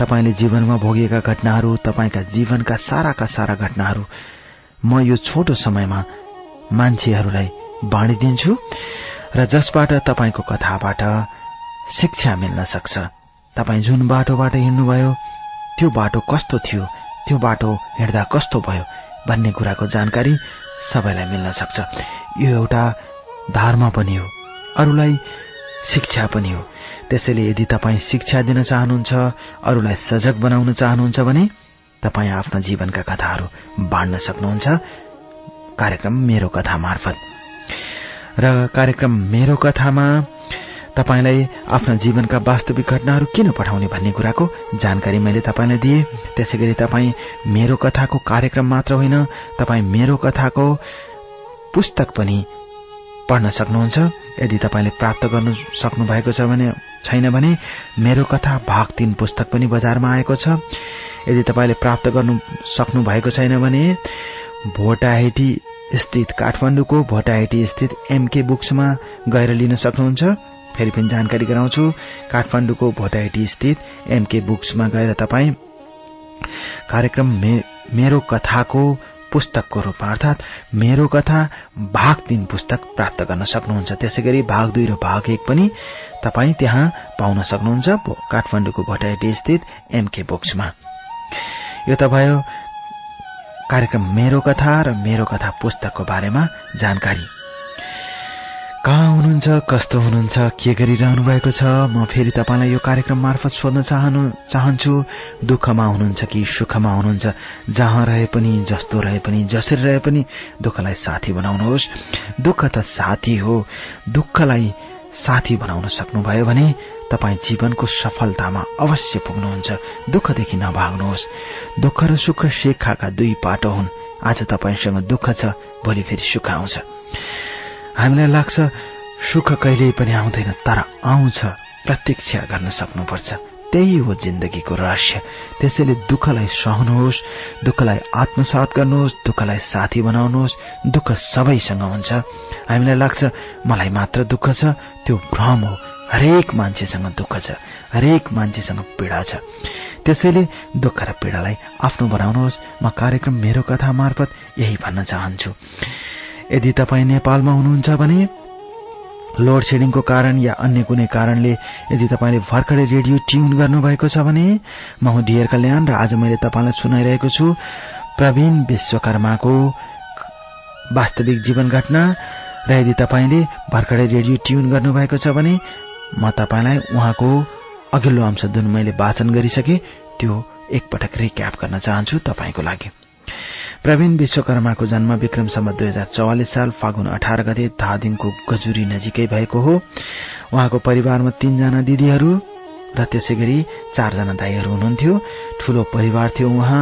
S2: तपाईँले जीवनमा भोगिएका घटनाहरू तपाईँका जीवनका साराका सारा घटनाहरू म यो छोटो समयमा मान्छेहरूलाई बाँडिदिन्छु र जसबाट तपाईँको कथाबाट शिक्षा मिल्न सक्छ तपाईँ जुन बाटोबाट हिँड्नुभयो त्यो बाटो कस्तो थियो त्यो बाटो हिँड्दा कस्तो भयो भन्ने कुराको जानकारी सबैलाई मिल्न सक्छ यो एउटा धर्म पनि हो अरूलाई शिक्षा पनि हो त्यसैले यदि तपाईँ शिक्षा दिन चाहनुहुन्छ अरूलाई सजग बनाउन चाहनुहुन्छ भने तपाईँ आफ्नो जीवनका कथाहरू बाँड्न सक्नुहुन्छ कार्यक्रम मेरो कथा मार्फत र कार्यक्रम मेरो कथामा तपाईँलाई आफ्ना जीवनका वास्तविक घटनाहरू किन पठाउने भन्ने कुराको जानकारी मैले तपाईँलाई दिएँ त्यसै गरी तपाईँ मेरो कथाको कार्यक्रम मात्र होइन तपाईँ मेरो कथाको पुस्तक पनि पढ्न सक्नुहुन्छ यदि तपाईँले प्राप्त गर्नु सक्नु भएको छ भने छैन भने मेरो कथा भाग तीन पुस्तक पनि बजारमा आएको छ यदि तपाईँले प्राप्त गर्नु सक्नु भएको छैन भने भोटाहेटी स्थित काठमाडौँको भोटाहेटी स्थित एमके बुक्समा गएर लिन सक्नुहुन्छ फेरि पनि जानकारी गराउँछु काठमाडौँको भोटाइटी स्थित एमके बुक्समा गएर तपाईँ कार्यक्रम मे, मेरो कथाको पुस्तकको रूपमा अर्थात् मेरो कथा भाग तीन पुस्तक प्राप्त गर्न सक्नुहुन्छ त्यसै गरी भाग दुई र भाग एक पनि तपाईँ त्यहाँ पाउन सक्नुहुन्छ काठमाडौँको भोटाइटी स्थित एमके बुक्समा यो त भयो कार्यक्रम मेरो कथा र मेरो कथा पुस्तकको बारेमा जानकारी कहाँ हुनुहुन्छ कस्तो हुनुहुन्छ के गरिरहनु भएको छ म फेरि तपाईँलाई यो कार्यक्रम मार्फत सोध्न चाहनु चाहन्छु दुःखमा हुनुहुन्छ कि सुखमा हुनुहुन्छ जहाँ रहे पनि जस्तो रहे पनि जसरी रहे पनि दुःखलाई साथी बनाउनुहोस् दुःख त साथी हो दुःखलाई साथी बनाउन सक्नुभयो भने तपाईँ जीवनको सफलतामा अवश्य पुग्नुहुन्छ दुःखदेखि नभाग्नुहोस् दुःख र सुख शेखाका दुई पाटो हुन् आज तपाईँसँग दुःख छ भोलि फेरि सुख आउँछ हामीलाई लाग्छ सुख कहिल्यै पनि आउँदैन तर आउँछ प्रतीक्षा गर्न सक्नुपर्छ त्यही हो जिन्दगीको रहस्य त्यसैले दुःखलाई सहनुहोस् दुःखलाई आत्मसात गर्नुहोस् दुःखलाई साथी बनाउनुहोस् दुःख सबैसँग हुन्छ हामीलाई लाग्छ मलाई मात्र दुःख छ त्यो भ्रम हो हरेक मान्छेसँग दुःख छ हरेक मान्छेसँग पीडा छ त्यसैले दुःख र पीडालाई आफ्नो बनाउनुहोस् म कार्यक्रम मेरो कथा मार्फत यही भन्न चाहन्छु यदि तपाईँ नेपालमा हुनुहुन्छ भने लोड सेडिङको कारण या अन्य कुनै कारणले यदि तपाईँले भर्खरै रेडियो ट्युन गर्नुभएको छ भने म हुँ डियर कल्याण र आज मैले तपाईँलाई सुनाइरहेको छु प्रवीण विश्वकर्माको वास्तविक जीवन घटना र यदि तपाईँले भर्खरै रेडियो ट्युन गर्नुभएको छ भने म तपाईँलाई उहाँको अघिल्लो अंश जुन मैले वाचन गरिसकेँ त्यो एकपटक रिक्याप गर्न चाहन्छु तपाईँको लागि प्रवीण विश्वकर्माको जन्म विक्रमसम्म दुई हजार चौवालिस साल फागुन अठार गते धादिङको गजुरी नजिकै भएको हो उहाँको परिवारमा तीनजना दिदीहरू र त्यसै गरी चारजना दाईहरू हुनुहुन्थ्यो ठूलो परिवार थियो उहाँ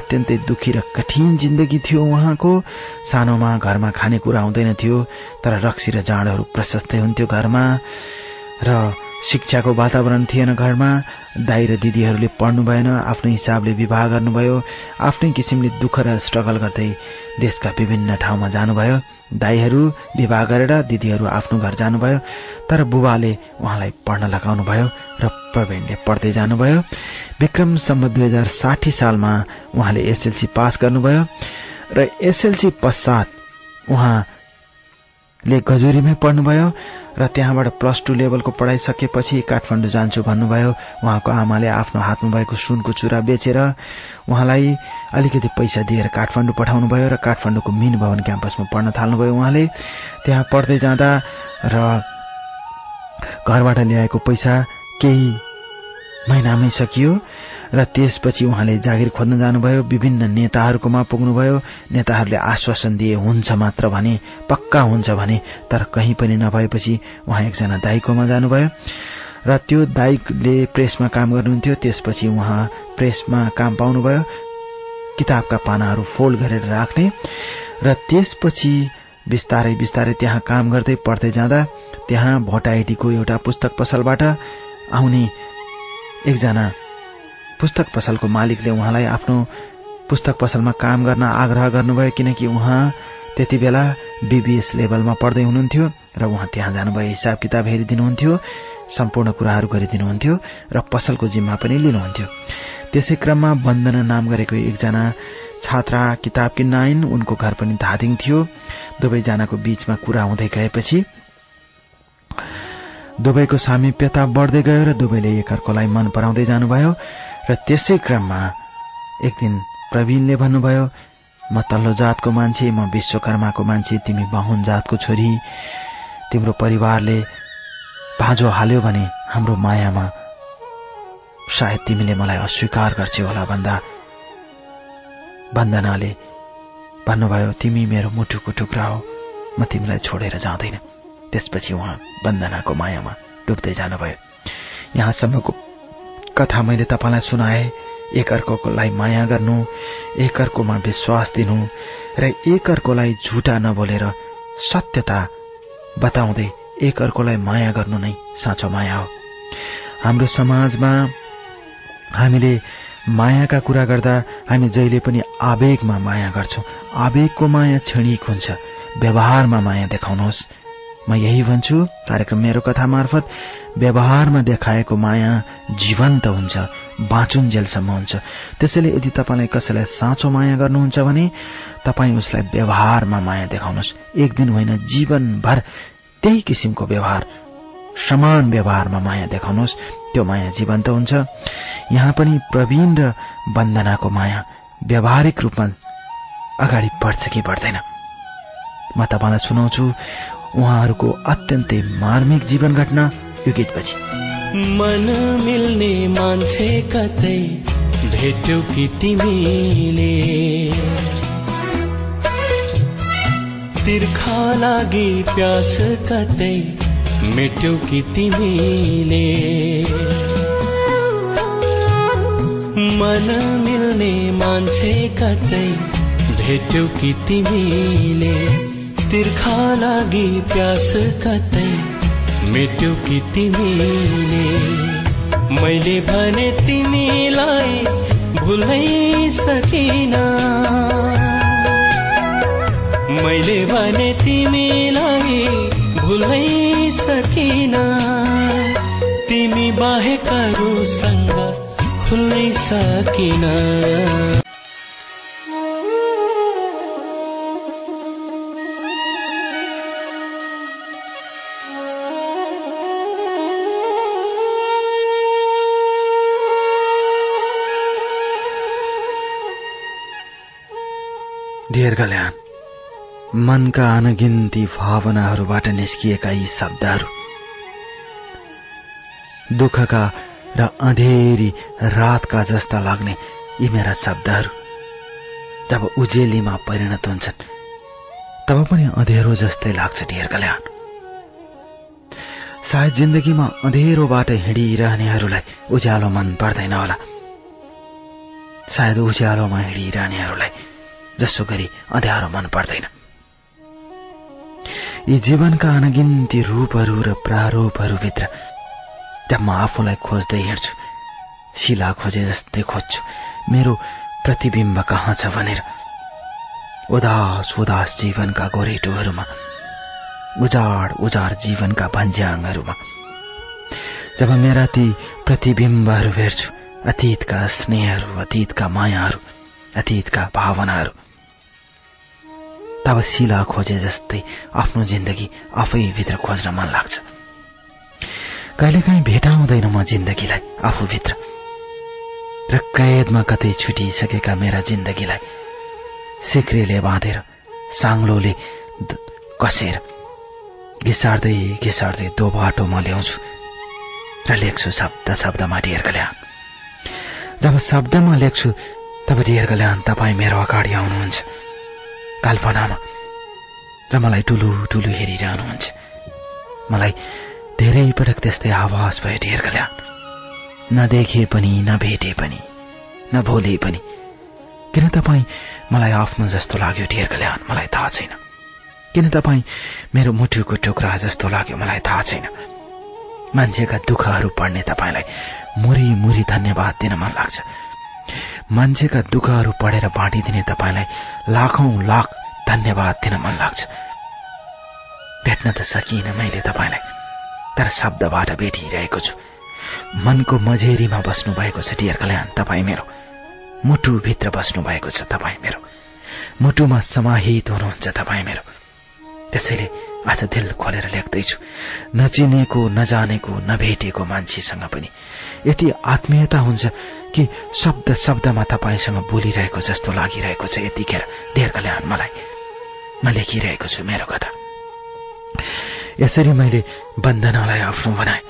S2: अत्यन्तै दुखी र कठिन जिन्दगी थियो उहाँको सानोमा घरमा खानेकुरा हुँदैन थियो तर रक्सी र जाँडहरू प्रशस्तै हुन्थ्यो घरमा र शिक्षाको वातावरण थिएन घरमा दाई र दिदीहरूले पढ्नु भएन आफ्नै हिसाबले विवाह गर्नुभयो आफ्नै किसिमले दुःख र स्ट्रगल गर्दै देशका विभिन्न ठाउँमा जानुभयो दाईहरू विवाह गरेर दिदीहरू आफ्नो घर जानुभयो तर बुबाले उहाँलाई पढ्न लगाउनुभयो र प्रवीणले पढ्दै जानुभयो विक्रम सम्म दुई हजार साठी सालमा उहाँले एसएलसी पास गर्नुभयो र एसएलसी पश्चात उहाँ ले गजुरीमै पढ्नुभयो र त्यहाँबाट प्लस टू लेभलको पढाइ सकेपछि काठमाडौँ जान्छु भन्नुभयो उहाँको आमाले आफ्नो हातमा भएको सुनको चुरा बेचेर उहाँलाई अलिकति पैसा दिएर काठमाडौँ पठाउनुभयो र काठमाडौँको मिन भवन क्याम्पसमा पढ्न थाल्नुभयो उहाँले त्यहाँ पढ्दै जाँदा र घरबाट ल्याएको पैसा केही महिनामै सकियो र त्यसपछि उहाँले जागिर खोज्न जानुभयो विभिन्न नेताहरूकोमा पुग्नुभयो नेताहरूले आश्वासन दिए हुन्छ मात्र भने पक्का हुन्छ भने तर कहीँ पनि नभएपछि उहाँ एकजना दाइकोमा जानुभयो र त्यो दाइकले प्रेसमा काम गर्नुहुन्थ्यो त्यसपछि उहाँ प्रेसमा काम पाउनुभयो किताबका पानाहरू फोल्ड गरेर राख्ने र त्यसपछि बिस्तारै बिस्तारै त्यहाँ काम गर्दै पढ्दै जाँदा त्यहाँ भोट आइडीको एउटा पुस्तक पसलबाट आउने एकजना पुस्तक पसलको मालिकले उहाँलाई आफ्नो पुस्तक पसलमा काम गर्न आग्रह गर्नुभयो किनकि उहाँ त्यति बेला बिबिएस लेभलमा पढ्दै हुनुहुन्थ्यो र उहाँ त्यहाँ जानुभयो हिसाब किताब हेरिदिनुहुन्थ्यो सम्पूर्ण कुराहरू गरिदिनुहुन्थ्यो र पसलको जिम्मा पनि लिनुहुन्थ्यो त्यसै क्रममा वन्दना नाम गरेको एकजना छात्रा किताब किन्न आइन् उनको घर पनि धादिङ थियो दुवैजनाको बीचमा कुरा हुँदै गएपछि दुवैको सामिप्यता बढ्दै गयो र दुवैले एकअर्कोलाई मन पराउँदै जानुभयो र त्यसै क्रममा एक दिन प्रवीणले भन्नुभयो म तल्लो जातको मान्छे म विश्वकर्माको मान्छे तिमी बाहुन जातको छोरी तिम्रो परिवारले भाँजो हाल्यो भने हाम्रो मायामा सायद तिमीले मलाई अस्वीकार गर्छौ होला भन्दा वन्दनाले भन्नुभयो तिमी मेरो मुठुको टुक्रा हो म तिमीलाई छोडेर जाँदैन त्यसपछि उहाँ वन्दनाको मायामा डुब्दै जानुभयो यहाँसम्मको कथा मैले तपाईँलाई सुनाए एकअर्कोलाई माया गर्नु एकअर्कोमा विश्वास दिनु र एकअर्कोलाई झुटा नबोलेर सत्यता बताउँदै एकअर्कोलाई माया गर्नु नै साँचो माया हो हाम्रो समाजमा हामीले मायाका कुरा गर्दा हामी जहिले पनि आवेगमा माया गर्छौँ आवेगको माया क्षणिक हुन्छ व्यवहारमा माया देखाउनुहोस् म यही भन्छु कार्यक्रम मेरो कथा मार्फत व्यवहारमा देखाएको माया जीवन्त हुन्छ बाँचुन्जेलसम्म हुन्छ त्यसैले यदि तपाईँलाई कसैलाई साँचो माया गर्नुहुन्छ भने तपाईँ उसलाई व्यवहारमा माया देखाउनुहोस् एक दिन होइन जीवनभर त्यही किसिमको व्यवहार समान व्यवहारमा माया देखाउनुहोस् त्यो माया जीवन्त हुन्छ यहाँ पनि प्रवीण र वन्दनाको माया व्यवहारिक रूपमा अगाडि बढ्छ कि बढ्दैन म तपाईँलाई सुनाउँछु उहाँहरूको अत्यन्तै मार्मिक जीवन घटना यो गीतपछि
S3: मन मिल्ने मान्छे कतै भेट्यो कि तिमीले तिर्खा लागि प्यास कतै मेट्यो कि तिमीले मन मिल्ने मान्छे कतै भेट्यो कि तिमीले तिर्खा लागि प्यास कतै मेट्यो कि तिमीले मैले भने तिमीलाई भुल्नै सकिन मैले भने तिमीलाई भुल्नै सकिन तिमी बाहेक खुल्नै सकिन
S2: निर्कल्याण मनका अनगिन्ती भावनाहरूबाट निस्किएका यी शब्दहरू दुःखका र अँधेरी रातका जस्ता लाग्ने यी मेरा शब्दहरू जब उजेलीमा परिणत हुन्छन् तब पनि अँधेरो जस्तै लाग्छ ढेर कल्याण सायद जिन्दगीमा अँधेरोबाट हिँडिरहनेहरूलाई उज्यालो मन पर्दैन होला सायद उज्यालोमा हिँडिरहनेहरूलाई जसो गरी अँध्यारो मन पर्दैन यी जीवनका अनगिन्ती रूपहरू र प्रारूपहरूभित्र त्यहाँ म आफूलाई खोज्दै हिँड्छु शिला खोजे जस्तै खोज्छु मेरो प्रतिबिम्ब कहाँ छ भनेर उदास उदास जीवनका गोरेटोहरूमा उजाड उजाड जीवनका भन्ज्याङहरूमा जब मेरा ती प्रतिबिम्बहरू भेट्छु अतीतका स्नेहहरू अतीतका मायाहरू अतीतका भावनाहरू तब शिला खोजे जस्तै आफ्नो जिन्दगी आफैभित्र खोज्न मन लाग्छ कहिलेकाहीँ भेटाउँदैन म जिन्दगीलाई आफूभित्र र कैदमा कतै छुटिसकेका मेरा जिन्दगीलाई सिक्रेले बाँधेर साङ्लोले कसेर घिसार्दै घिसार्दै दो बाटो म ल्याउँछु र लेख्छु शब्द शब्दमा डियर्गल्याङ जब शब्दमा लेख्छु तब डियर्गल्याङ तपाईँ मेरो अगाडि आउनुहुन्छ कल्पनामा र मलाई टुलु टुलु हेरिरहनुहुन्छ मलाई धेरै पटक त्यस्तै आवाज भयो कल्याण नदेखे पनि नभेटे पनि नभोले पनि किन तपाईँ मलाई आफ्नो जस्तो लाग्यो ढेर कल्याण मलाई थाहा छैन किन तपाईँ मेरो मुटुको टुक्रा जस्तो लाग्यो मलाई थाहा छैन मान्छेका दुःखहरू पढ्ने तपाईँलाई मुरी मुरी धन्यवाद दिन मन लाग्छ मान्छेका दुःखहरू पढेर बाँडिदिने तपाईँलाई लाखौं लाख धन्यवाद दिन मन लाग्छ भेट्न त सकिएन मैले तपाईँलाई तर शब्दबाट भेटिरहेको छु मनको मझेरीमा बस्नु भएको छ डियर कल्याण तपाईँ मेरो मुटुभित्र बस्नु भएको छ तपाईँ मेरो मुटुमा समाहित हुनुहुन्छ तपाईँ मेरो त्यसैले आज दिल खोलेर लेख्दैछु नचिनेको नजानेको नभेटेको मान्छेसँग पनि यति आत्मीयता हुन्छ कि शब्द शब्दमा तपाईँसँग बोलिरहेको जस्तो लागिरहेको छ यतिखेर हान मलाई म लेखिरहेको छु मेरो कथा यसरी मैले वन्दनालाई आफ्नो बनाएँ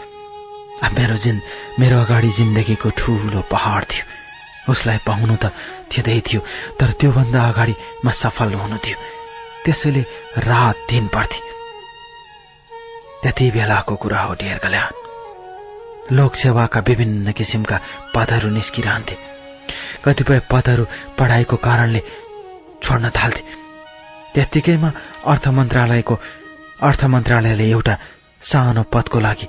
S2: अब मेरो जिन मेरो अगाडि जिन्दगीको ठुलो पहाड थियो उसलाई पाउनु त थिँदै थियो तर त्योभन्दा अगाडि म सफल हुनु थियो त्यसैले रात दिन पर्थे त्यति बेलाको कुरा हो ढेर कल्याण लोकसेवाका विभिन्न किसिमका पदहरू निस्किरहन्थे कतिपय पदहरू पढाइको कारणले छोड्न थाल्थे त्यत्तिकैमा अर्थ मन्त्रालयको अर्थ मन्त्रालयले एउटा सानो पदको लागि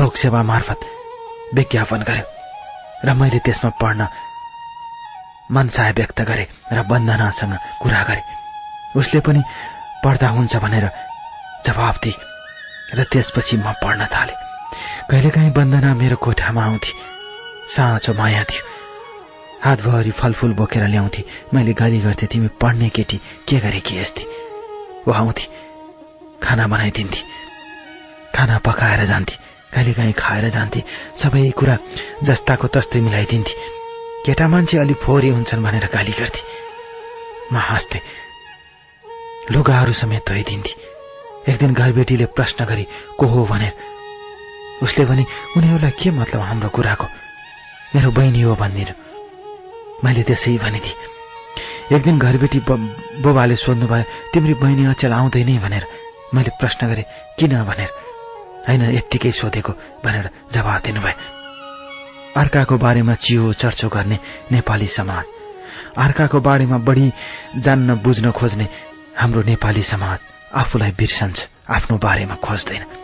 S2: लोकसेवा मार्फत विज्ञापन गर्यो र मैले त्यसमा पढ्न मनसाय व्यक्त गरेँ र वन्दनासँग कुरा गरेँ उसले पनि पढ्दा हुन्छ भनेर जवाब दिए र त्यसपछि म पढ्न थालेँ कहिलेकाहीँ बन्दना मेरो कोठामा आउँथे साँचो माया थियो हातभरि फलफुल बोकेर ल्याउँथे मैले गाली गर्थेँ तिमी पढ्ने केटी के गरेकी यस्ती ऊ आउँथे खाना बनाइदिन्थे खाना पकाएर जान्थे कहिलेकाहीँ खाएर जान्थे सबै कुरा जस्ताको तस्तै मिलाइदिन्थे केटा मान्छे अलि फोहोरी हुन्छन् भनेर गाली गर्थे म हाँस्थे लुगाहरू समेत धोइदिन्थे एक दिन घरबेटीले प्रश्न गरी को हो भनेर उसले भने उनीहरूलाई के मतलब हाम्रो कुराको मेरो बहिनी हो भनिदिनु मैले त्यसै भनिदिएँ एक दिन घरबेटी बुबाले सोध्नुभयो तिम्री बहिनी अचेल आउँदैन भनेर मैले प्रश्न गरेँ किन भनेर होइन यत्तिकै सोधेको भनेर जवाब दिनुभयो अर्काको बारेमा चियो चर्चो गर्ने नेपाली समाज अर्काको बारेमा बढी जान्न बुझ्न खोज्ने हाम्रो नेपाली समाज आफूलाई बिर्सन्छ आफ्नो बारेमा खोज्दैन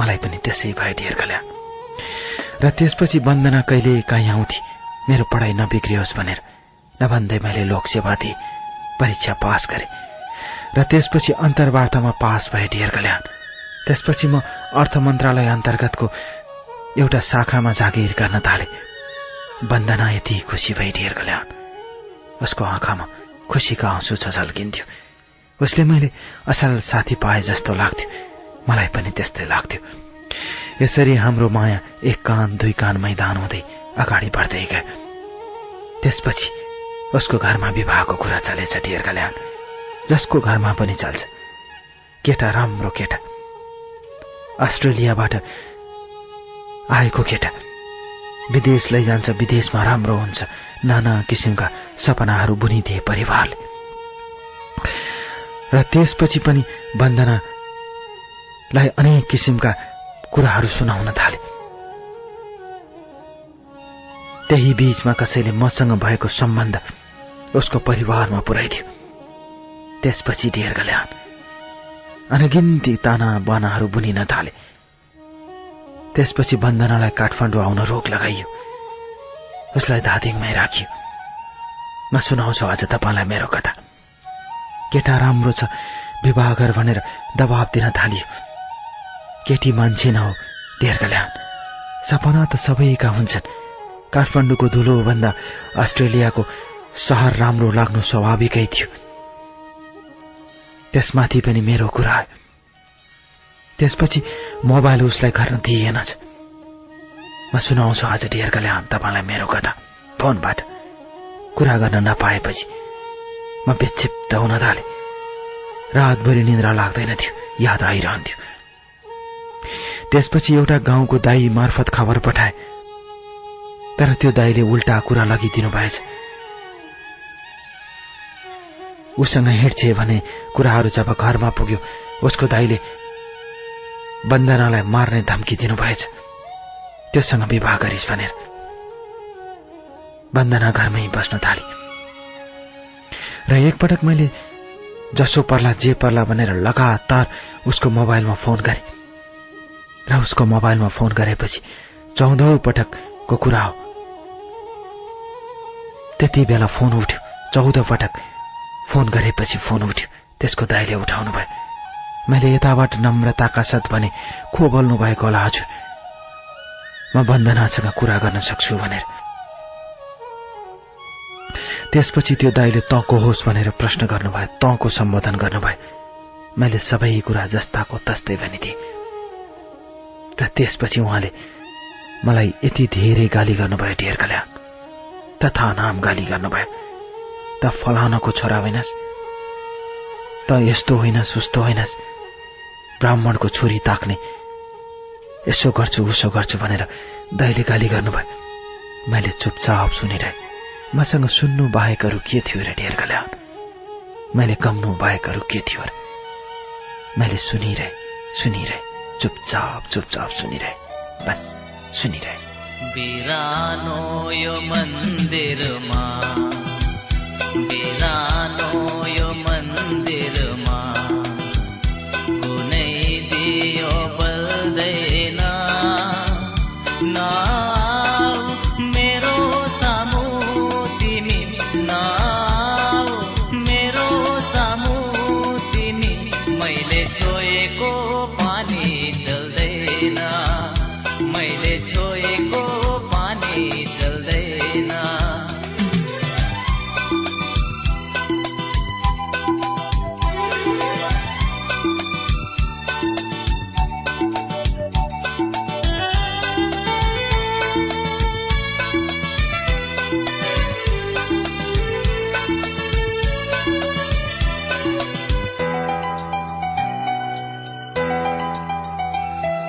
S2: मलाई पनि त्यसै भए गल्या र त्यसपछि वन्दना कहिले काहीँ आउँथे मेरो पढाइ नबिग्रियोस् भनेर नभन्दै मैले लोकसेवा दिएँ परीक्षा पास गरेँ र त्यसपछि अन्तर्वार्तामा पास भए ढेर कल्याण त्यसपछि म अर्थ मन्त्रालय अन्तर्गतको एउटा शाखामा जागिर गर्न थालेँ वन्दना यति खुसी भए ढेर कल्याण उसको आँखामा खुसीको आँसु झल्किन्थ्यो उसले मैले असल साथी पाएँ जस्तो लाग्थ्यो मलाई पनि त्यस्तै लाग्थ्यो यसरी हाम्रो माया एक कान दुई कान मैदान हुँदै अगाडि बढ्दै गयो त्यसपछि उसको घरमा विवाहको कुरा चलेछ डियर कल्याण जसको घरमा पनि चल्छ केटा राम्रो केटा अस्ट्रेलियाबाट आएको केटा विदेश लैजान्छ विदेशमा राम्रो हुन्छ नाना किसिमका सपनाहरू बुनिदिए परिवारले र त्यसपछि पनि बन्दना लाई अनेक किसिमका कुराहरू सुनाउन थाले त्यही बीचमा कसैले मसँग भएको सम्बन्ध उसको परिवारमा पुर्याइदियो त्यसपछि डेर्गले अनगिन्ती ताना बानाहरू बुनिन थाले त्यसपछि बन्दनालाई काठमाडौँ आउन रोक लगाइयो उसलाई धादिङमै राखियो म सुनाउँछु आज तपाईँलाई मेरो कथा केटा राम्रो छ विवाह गर भनेर दबाब दिन थालियो केटी मान्छे नहो दीर्घल्यान सपना त सबैका हुन्छन् काठमाडौँको धुलो भन्दा अस्ट्रेलियाको सहर राम्रो लाग्नु स्वाभाविकै थियो त्यसमाथि पनि मेरो कुरा त्यसपछि मोबाइल उसलाई गर्न दिइएनछ म सुनाउँछु आज डियर्काले तपाईँलाई मेरो कथा फोनबाट कुरा गर्न नपाएपछि म विक्षिप्त हुन थालेँ रातभरि निन्द्रा लाग्दैन थियो याद आइरहन्थ्यो त्यसपछि एउटा गाउँको दाई मार्फत खबर पठाए तर त्यो दाईले उल्टा कुरा लगिदिनु भएछ उसँग हिँड्छे भने कुराहरू जब घरमा पुग्यो उसको दाईले वन्दनालाई मार्ने धम्की दिनुभएछ त्योसँग विवाह गरिस् भनेर वन्दना घरमै बस्न थाले र एकपटक मैले जसो पर्ला जे पर्ला भनेर लगातार उसको मोबाइलमा फोन गरेँ र उसको मोबाइलमा फोन गरेपछि चौधौँ पटकको कुरा हो त्यति बेला फोन उठ्यो चौध पटक फोन गरेपछि फोन उठ्यो त्यसको दाइले उठाउनु भयो मैले यताबाट नम्रताका साथ भने को बोल्नु भएको होला हजुर म वन्दनासँग कुरा गर्न सक्छु भनेर त्यसपछि त्यो दाइले तँको होस् भनेर प्रश्न गर्नुभयो तँको सम्बोधन गर्नुभयो मैले सबै कुरा जस्ताको तस्तै भनिदिएँ र त्यसपछि उहाँले मलाई यति धेरै गाली गर्नुभयो ढेर्कल्या तथा नाम गाली गर्नुभयो त फलानाको छोरा होइनस् त यस्तो होइनस् उस्तो होइनस् ब्राह्मणको छोरी ताक्ने यसो गर्छु उसो गर्छु भनेर दाइले गाली गर्नुभयो मैले चुपचाप सुनिरहेँ मसँग सुन्नु बाहेकहरू के थियो र ढेर्कल्या मैले कम्नु बाहेकहरू के थियो र मैले सुनिरहेँ सुनिरहेँ चुपचाप चुपचाप सुनिरहे बस सुनिरहे
S3: बिरानो यो मन्दिरमा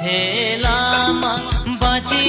S3: হে লামা বাজী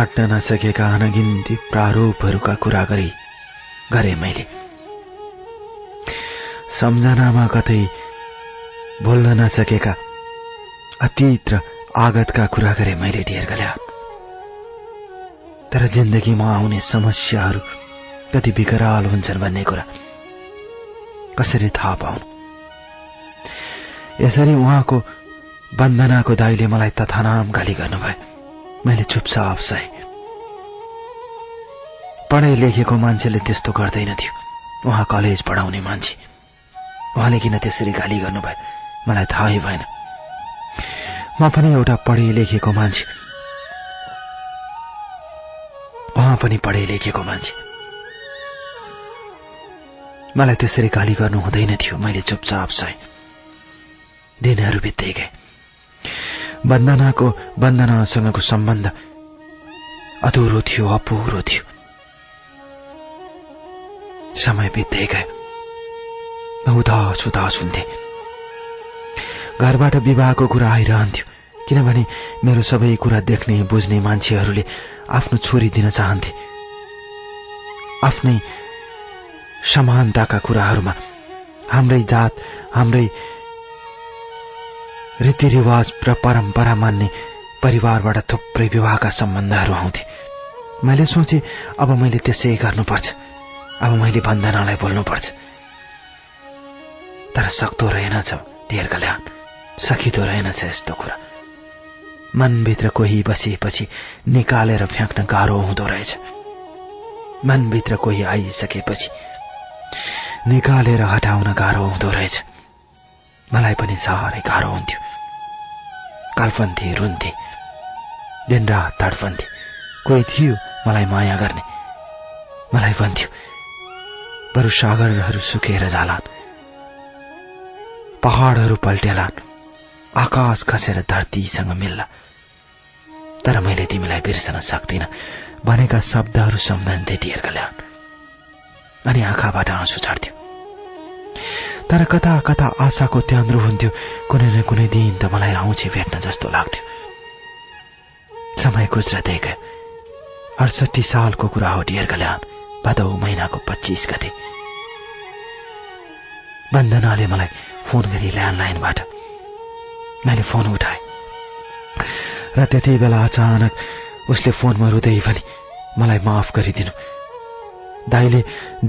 S2: अट्न नसकेका अनगिन्ती प्रारूपहरूका कुरा गरी गरे मैले सम्झनामा कतै भुल्न नसकेका अतीत र आगतका कुरा गरे मैले ढेर गल्या तर जिन्दगीमा आउने समस्याहरू कति विकराल हुन्छन् भन्ने कुरा कसरी थाहा पाउनु यसरी उहाँको वन्दनाको दाईले मलाई तथानाम गाली गर्नुभयो मैले चुपचाप अवसय पढाइ लेखेको मान्छेले त्यस्तो गर्दैन थियो उहाँ कलेज पढाउने मान्छे उहाँले किन त्यसरी गाली गर्नुभयो मलाई थाहै भएन म पनि एउटा पढे लेखेको मान्छे उहाँ पनि पढे लेखेको मान्छे मलाई त्यसरी गाली गर्नु हुँदैन थियो मैले चुपचाप सहे दिनहरू बित्दै गए वन्दनाको बन्दनासँगको सम्बन्ध अधुरो थियो अपुरो थियो समय बित्दै गयो उदास उदास हुन्थे घरबाट विवाहको कुरा आइरहन्थ्यो किनभने मेरो सबै कुरा देख्ने बुझ्ने मान्छेहरूले आफ्नो छोरी दिन चाहन्थे आफ्नै समानताका कुराहरूमा हाम्रै जात हाम्रै रीतिरिवाज र परम्परा मान्ने परिवारबाट थुप्रै विवाहका सम्बन्धहरू आउँथे मैले सोचे अब मैले त्यसै गर्नुपर्छ अब मैले बन्दनालाई बोल्नुपर्छ तर सक्दो रहेनछ धेर कल्याण सकिँदो रहेनछ यस्तो कुरा मनभित्र कोही बसेपछि निकालेर फ्याँक्न गाह्रो हुँदो रहेछ मनभित्र कोही आइसकेपछि निकालेर हटाउन गाह्रो हुँदो रहेछ मलाई पनि साह्रै गाह्रो हुन्थ्यो काल्पन्थे रुन्थे दिनरात तडपन्थे कोही थियो मलाई माया गर्ने मलाई भन्थ्यो बरु सागरहरू सुकेर जालान् पहाडहरू पल्टेलान् आकाश खसेर धरतीसँग मिल्ला तर मैले तिमीलाई बिर्सन सक्दिनँ भनेका शब्दहरू सम्झन्थे डियर अनि आँखाबाट आँसु झर्थ्यो तर कता कता आशाको त्यान्द्रो हुन्थ्यो कुनै न कुनै दिन त मलाई आउँछ भेट्न जस्तो लाग्थ्यो समय गुज्रदै गयो अडसठी सालको कुरा हो डियर कल्याण भदौ महिनाको पच्चिस गते वन्दनाले मलाई फोन गरी ल्यान्डलाइनबाट मैले फोन उठाएँ र त्यति बेला अचानक उसले फोनमा रुँदै भने मलाई माफ गरिदिनु दाईले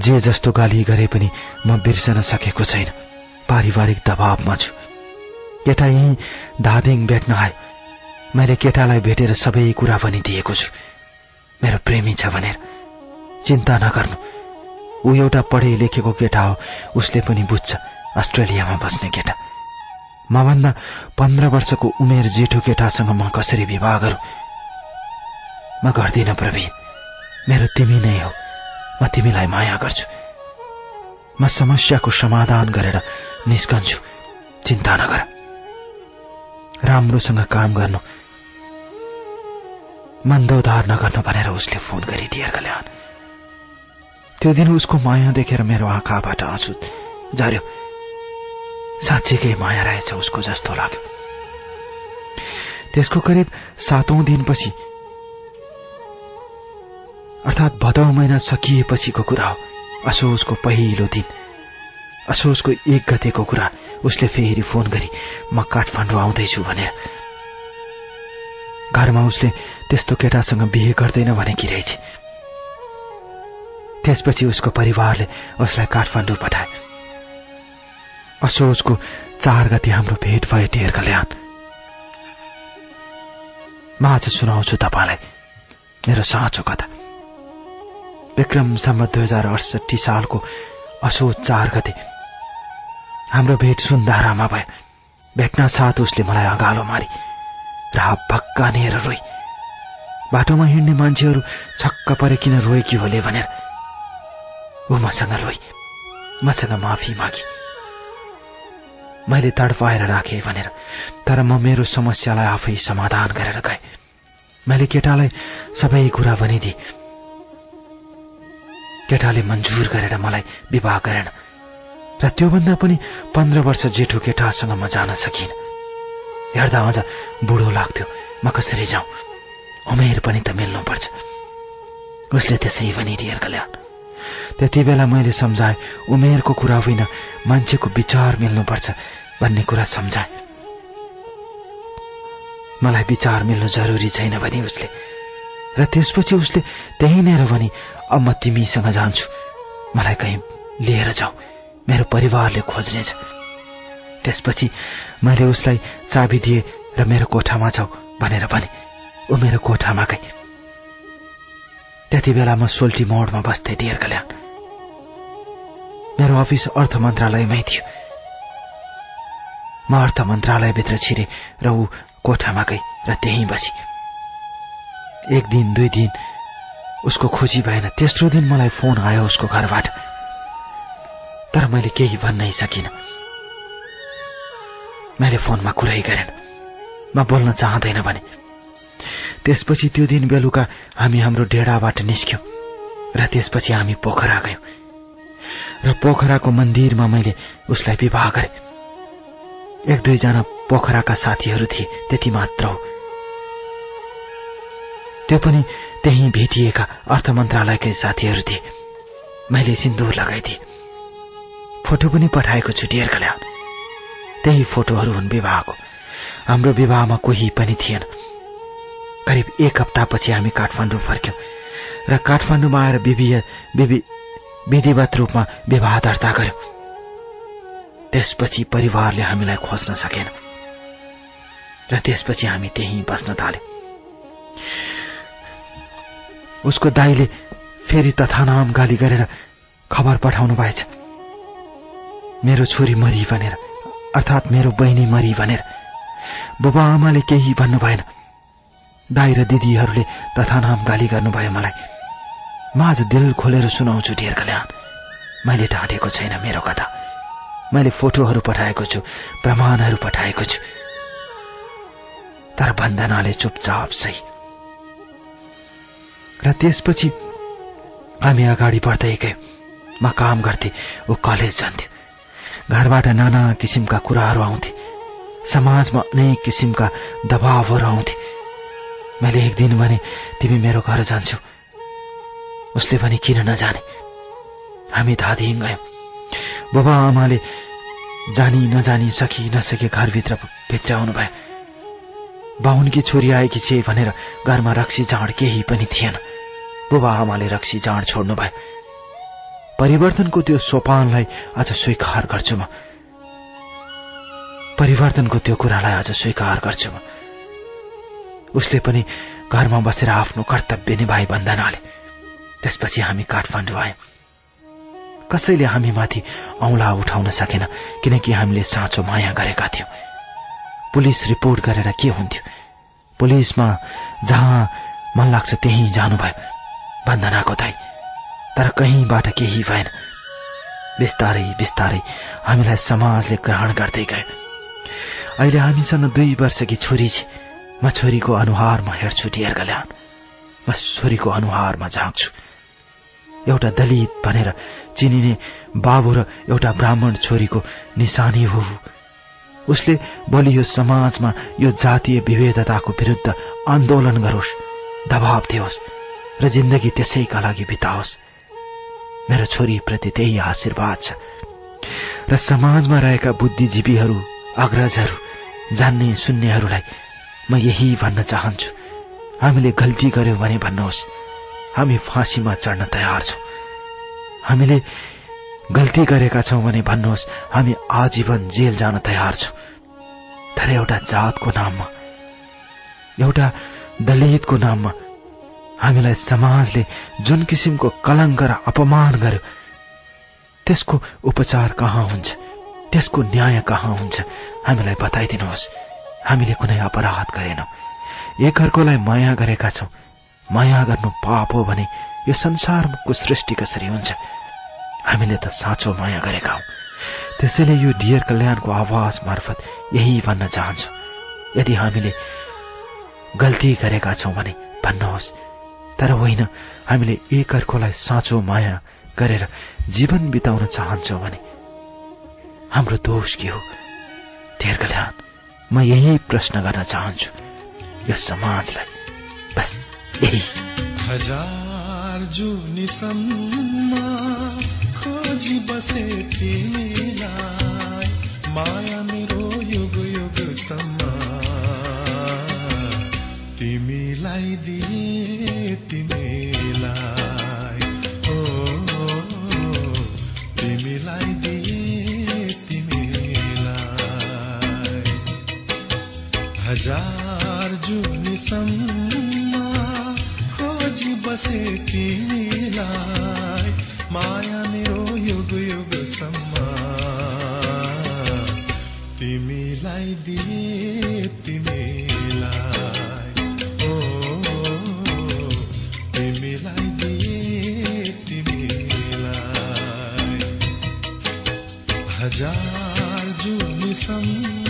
S2: जे जस्तो गाली गरे पनि म बिर्सन सकेको छैन पारिवारिक दबावमा छु केटा यहीँ धादिङ भेट्न आयो मैले केटालाई भेटेर सबै कुरा पनि दिएको छु मेरो प्रेमी छ भनेर चिन्ता नगर्नु ऊ एउटा पढे लेखेको केटा हो उसले पनि बुझ्छ अस्ट्रेलियामा बस्ने केटा मभन्दा पन्ध्र वर्षको उमेर जेठो केटासँग म कसरी विवाह गरौँ म गर्दिनँ प्रवीण मेरो तिमी नै हो म तिमीलाई माया गर्छु म समस्याको समाधान गरेर निस्कन्छु चिन्ता नगर राम्रोसँग काम गर्नु मन्दोधार नगर्नु भनेर उसले फोन गरी डियर कल्याण त्यो दिन उसको माया देखेर मेरो आँखाबाट आँसु झऱ्यो साँच्चीकै माया रहेछ उसको जस्तो लाग्यो त्यसको करिब सातौं दिनपछि अर्थात् भदौ महिना सकिएपछिको कुरा हो असोजको पहिलो दिन असोजको एक गतेको कुरा उसले फेरि फोन गरी म काठमाडौँ आउँदैछु भनेर घरमा उसले त्यस्तो केटासँग बिहे गर्दैन भनेकी रहेछ त्यसपछि उसको परिवारले उसलाई काठमाडौँ पठाए असोजको चार गति हाम्रो भेट भए टेर कल्याण म आज सुनाउँछु तपाईँलाई मेरो साँचो कथा विक्रमसम्म दुई हजार अडसठी सालको असो चार गते हाम्रो भेट सुन्दारामा भयो भेट्न साथ उसले मलाई अगालो मारी र भक्का निएर रोई बाटोमा हिँड्ने मान्छेहरू छक्क परे किन कि होले भनेर ऊ मसँग रोइ मसँग माफी मागी मैले तडपाएर राखेँ भनेर तर म मेरो समस्यालाई आफै समाधान गरेर गएँ मैले केटालाई सबै कुरा भनिदिएँ केटाले मन्जुर गरेर मलाई विवाह गरेन र त्योभन्दा पनि पन्ध्र वर्ष जेठो केटासँग म जान सकिनँ हेर्दा अझ बुढो लाग्थ्यो म कसरी जाउँ उमेर पनि त मिल्नुपर्छ उसले त्यसै पनि डियर कल्याण त्यति बेला मैले सम्झाएँ उमेरको कुरा होइन मान्छेको विचार मिल्नुपर्छ भन्ने कुरा सम्झाएँ मलाई विचार मिल्नु जरुरी छैन भने उसले र त्यसपछि उसले त्यहीँनिर भने अब म तिमीसँग जान्छु मलाई कहीँ लिएर जाऊ मेरो परिवारले खोज्नेछ त्यसपछि मैले उसलाई चाबी दिएँ र मेरो कोठामा जाऊ भनेर भने ऊ मेरो कोठामा गए त्यति बेला म सोल्टी मोडमा बस्थेँ डियर कल्याण मेरो अफिस अर्थ मन्त्रालयमै थियो म अर्थ मन्त्रालयभित्र छिरेँ र ऊ कोठामा गई र त्यहीँ बसी एक दिन दुई दिन उसको खोजी भएन तेस्रो दिन मलाई फोन आयो उसको घरबाट तर मैले केही भन्नै सकिनँ मैले फोनमा कुरै गरेन म बोल्न चाहँदैन भने त्यसपछि त्यो दिन बेलुका हामी हाम्रो डेडाबाट निस्क्यौँ र त्यसपछि हामी पोखरा गयौँ र पोखराको मन्दिरमा मैले उसलाई विवाह गरेँ एक दुईजना पोखराका साथीहरू थिए त्यति मात्र हो त्यो पनि त्यहीँ भेटिएका अर्थ मन्त्रालयकै साथीहरू थिए मैले सिन्दुर लगाइदिए फोटो पनि पठाएको छु छुटिएर ल्याउन त्यही फोटोहरू हुन् विवाहको हाम्रो विवाहमा कोही पनि थिएन करिब एक हप्तापछि हामी काठमाडौँ फर्क्यौँ र काठमाडौँमा आएर विविध विवि विधिवत रूपमा विवाह दर्ता गर्यौँ त्यसपछि परिवारले हामीलाई खोज्न सकेन र त्यसपछि हामी त्यहीँ बस्न थाल्यौँ उसको दाईले फेरि तथानाम गाली गरेर खबर पठाउनु भएछ मेरो छोरी मरी भनेर अर्थात् मेरो बहिनी मरी भनेर बुबा आमाले केही भन्नु भएन दाई र दिदीहरूले तथानाम गाली गर्नुभयो मलाई म आज दिल खोलेर सुनाउँछु डियर कल्याण मैले ढाँटेको छैन मेरो कथा मैले फोटोहरू पठाएको छु प्रमाणहरू पठाएको छु तर बन्दनाले चुपचाप सही र त्यसपछि हामी अगाडि बढ्दै गयौँ म काम गर्थे ऊ कलेज जान्थ्यो घरबाट नाना किसिमका कुराहरू आउँथे समाजमा अनेक किसिमका दबावहरू आउँथे मैले एक दिन भने तिमी मेरो घर जान्छौ उसले भने किन नजाने हामी धादिङ गयौँ बाबा आमाले जानी नजानी सकी नसके घरभित्र भित्र भयो बाहुनकी छोरी आएकी छे भनेर घरमा रक्सी जाँड केही पनि थिएन बुबा आमाले रक्सी जाँड छोड्नु भयो परिवर्तनको त्यो सोपानलाई आज स्वीकार गर्छु म परिवर्तनको त्यो कुरालाई आज स्वीकार गर्छु म उसले पनि घरमा बसेर आफ्नो कर्तव्य निभाए बन्दनाले त्यसपछि हामी काठमाडौँ आयौँ कसैले हामीमाथि औँला उठाउन सकेन किनकि हामीले साँचो माया गरेका थियौँ पुलिस रिपोर्ट गरेर के हुन्थ्यो पुलिसमा जहाँ मन लाग्छ त्यहीँ जानुभयो बन्दनाको दाई तर कहीँबाट केही भएन बिस्तारै बिस्तारै हामीलाई समाजले ग्रहण गर्दै गयो अहिले हामीसँग दुई वर्षकी छोरी छ म छोरीको अनुहारमा हेर्छु डियर्गले म छोरीको अनुहारमा झाँक्छु एउटा दलित भनेर चिनिने बाबु र एउटा ब्राह्मण छोरीको निशानी हो उसले भोलि यो समाजमा यो जातीय विभेदताको विरुद्ध आन्दोलन गरोस् दबाव दियोस् र जिन्दगी त्यसैका लागि बिताओस् मेरो छोरीप्रति त्यही आशीर्वाद छ र समाजमा रहेका बुद्धिजीवीहरू अग्रजहरू जान्ने सुन्नेहरूलाई म यही भन्न चाहन्छु हामीले गल्ती गर्यौँ भने भन्नुहोस् हामी फाँसीमा चढ्न तयार छौँ हामीले गल्ती गरेका छौँ भने भन्नुहोस् हामी आजीवन जेल जान तयार छौँ तर एउटा जातको नाममा एउटा दलितको नाममा हामीलाई समाजले जुन किसिमको कलङ्क र अपमान गर्यो त्यसको उपचार कहाँ हुन्छ त्यसको न्याय कहाँ हुन्छ हामीलाई बताइदिनुहोस् हामीले कुनै अपराध गरेनौँ एकअर्कोलाई माया गरेका छौँ माया गर्नु पाप हो भने यो संसारको सृष्टि कसरी हुन्छ हामीले त साँचो माया गरेका हौँ त्यसैले यो डियर कल्याणको आवाज मार्फत यही भन्न चाहन्छु यदि हामीले गल्ती गरेका छौँ भने भन्नुहोस् तर होइन हामीले एक अर्कोलाई साँचो माया गरेर जीवन बिताउन चाहन्छौँ भने हाम्रो दोष के हो कल्याण म यही प्रश्न गर्न चाहन्छु यो समाजलाई बस यही हजार खोजी बसे माया मेरो युग युगसम्म तिमीलाई दिए तिमीलाई ओ तिमीलाई दिए तिमीलाई हजार जुग्नेसम्म खोजी बसे तिमीलाई माया मेरो युग युगसम्म तिमीलाई दिए चार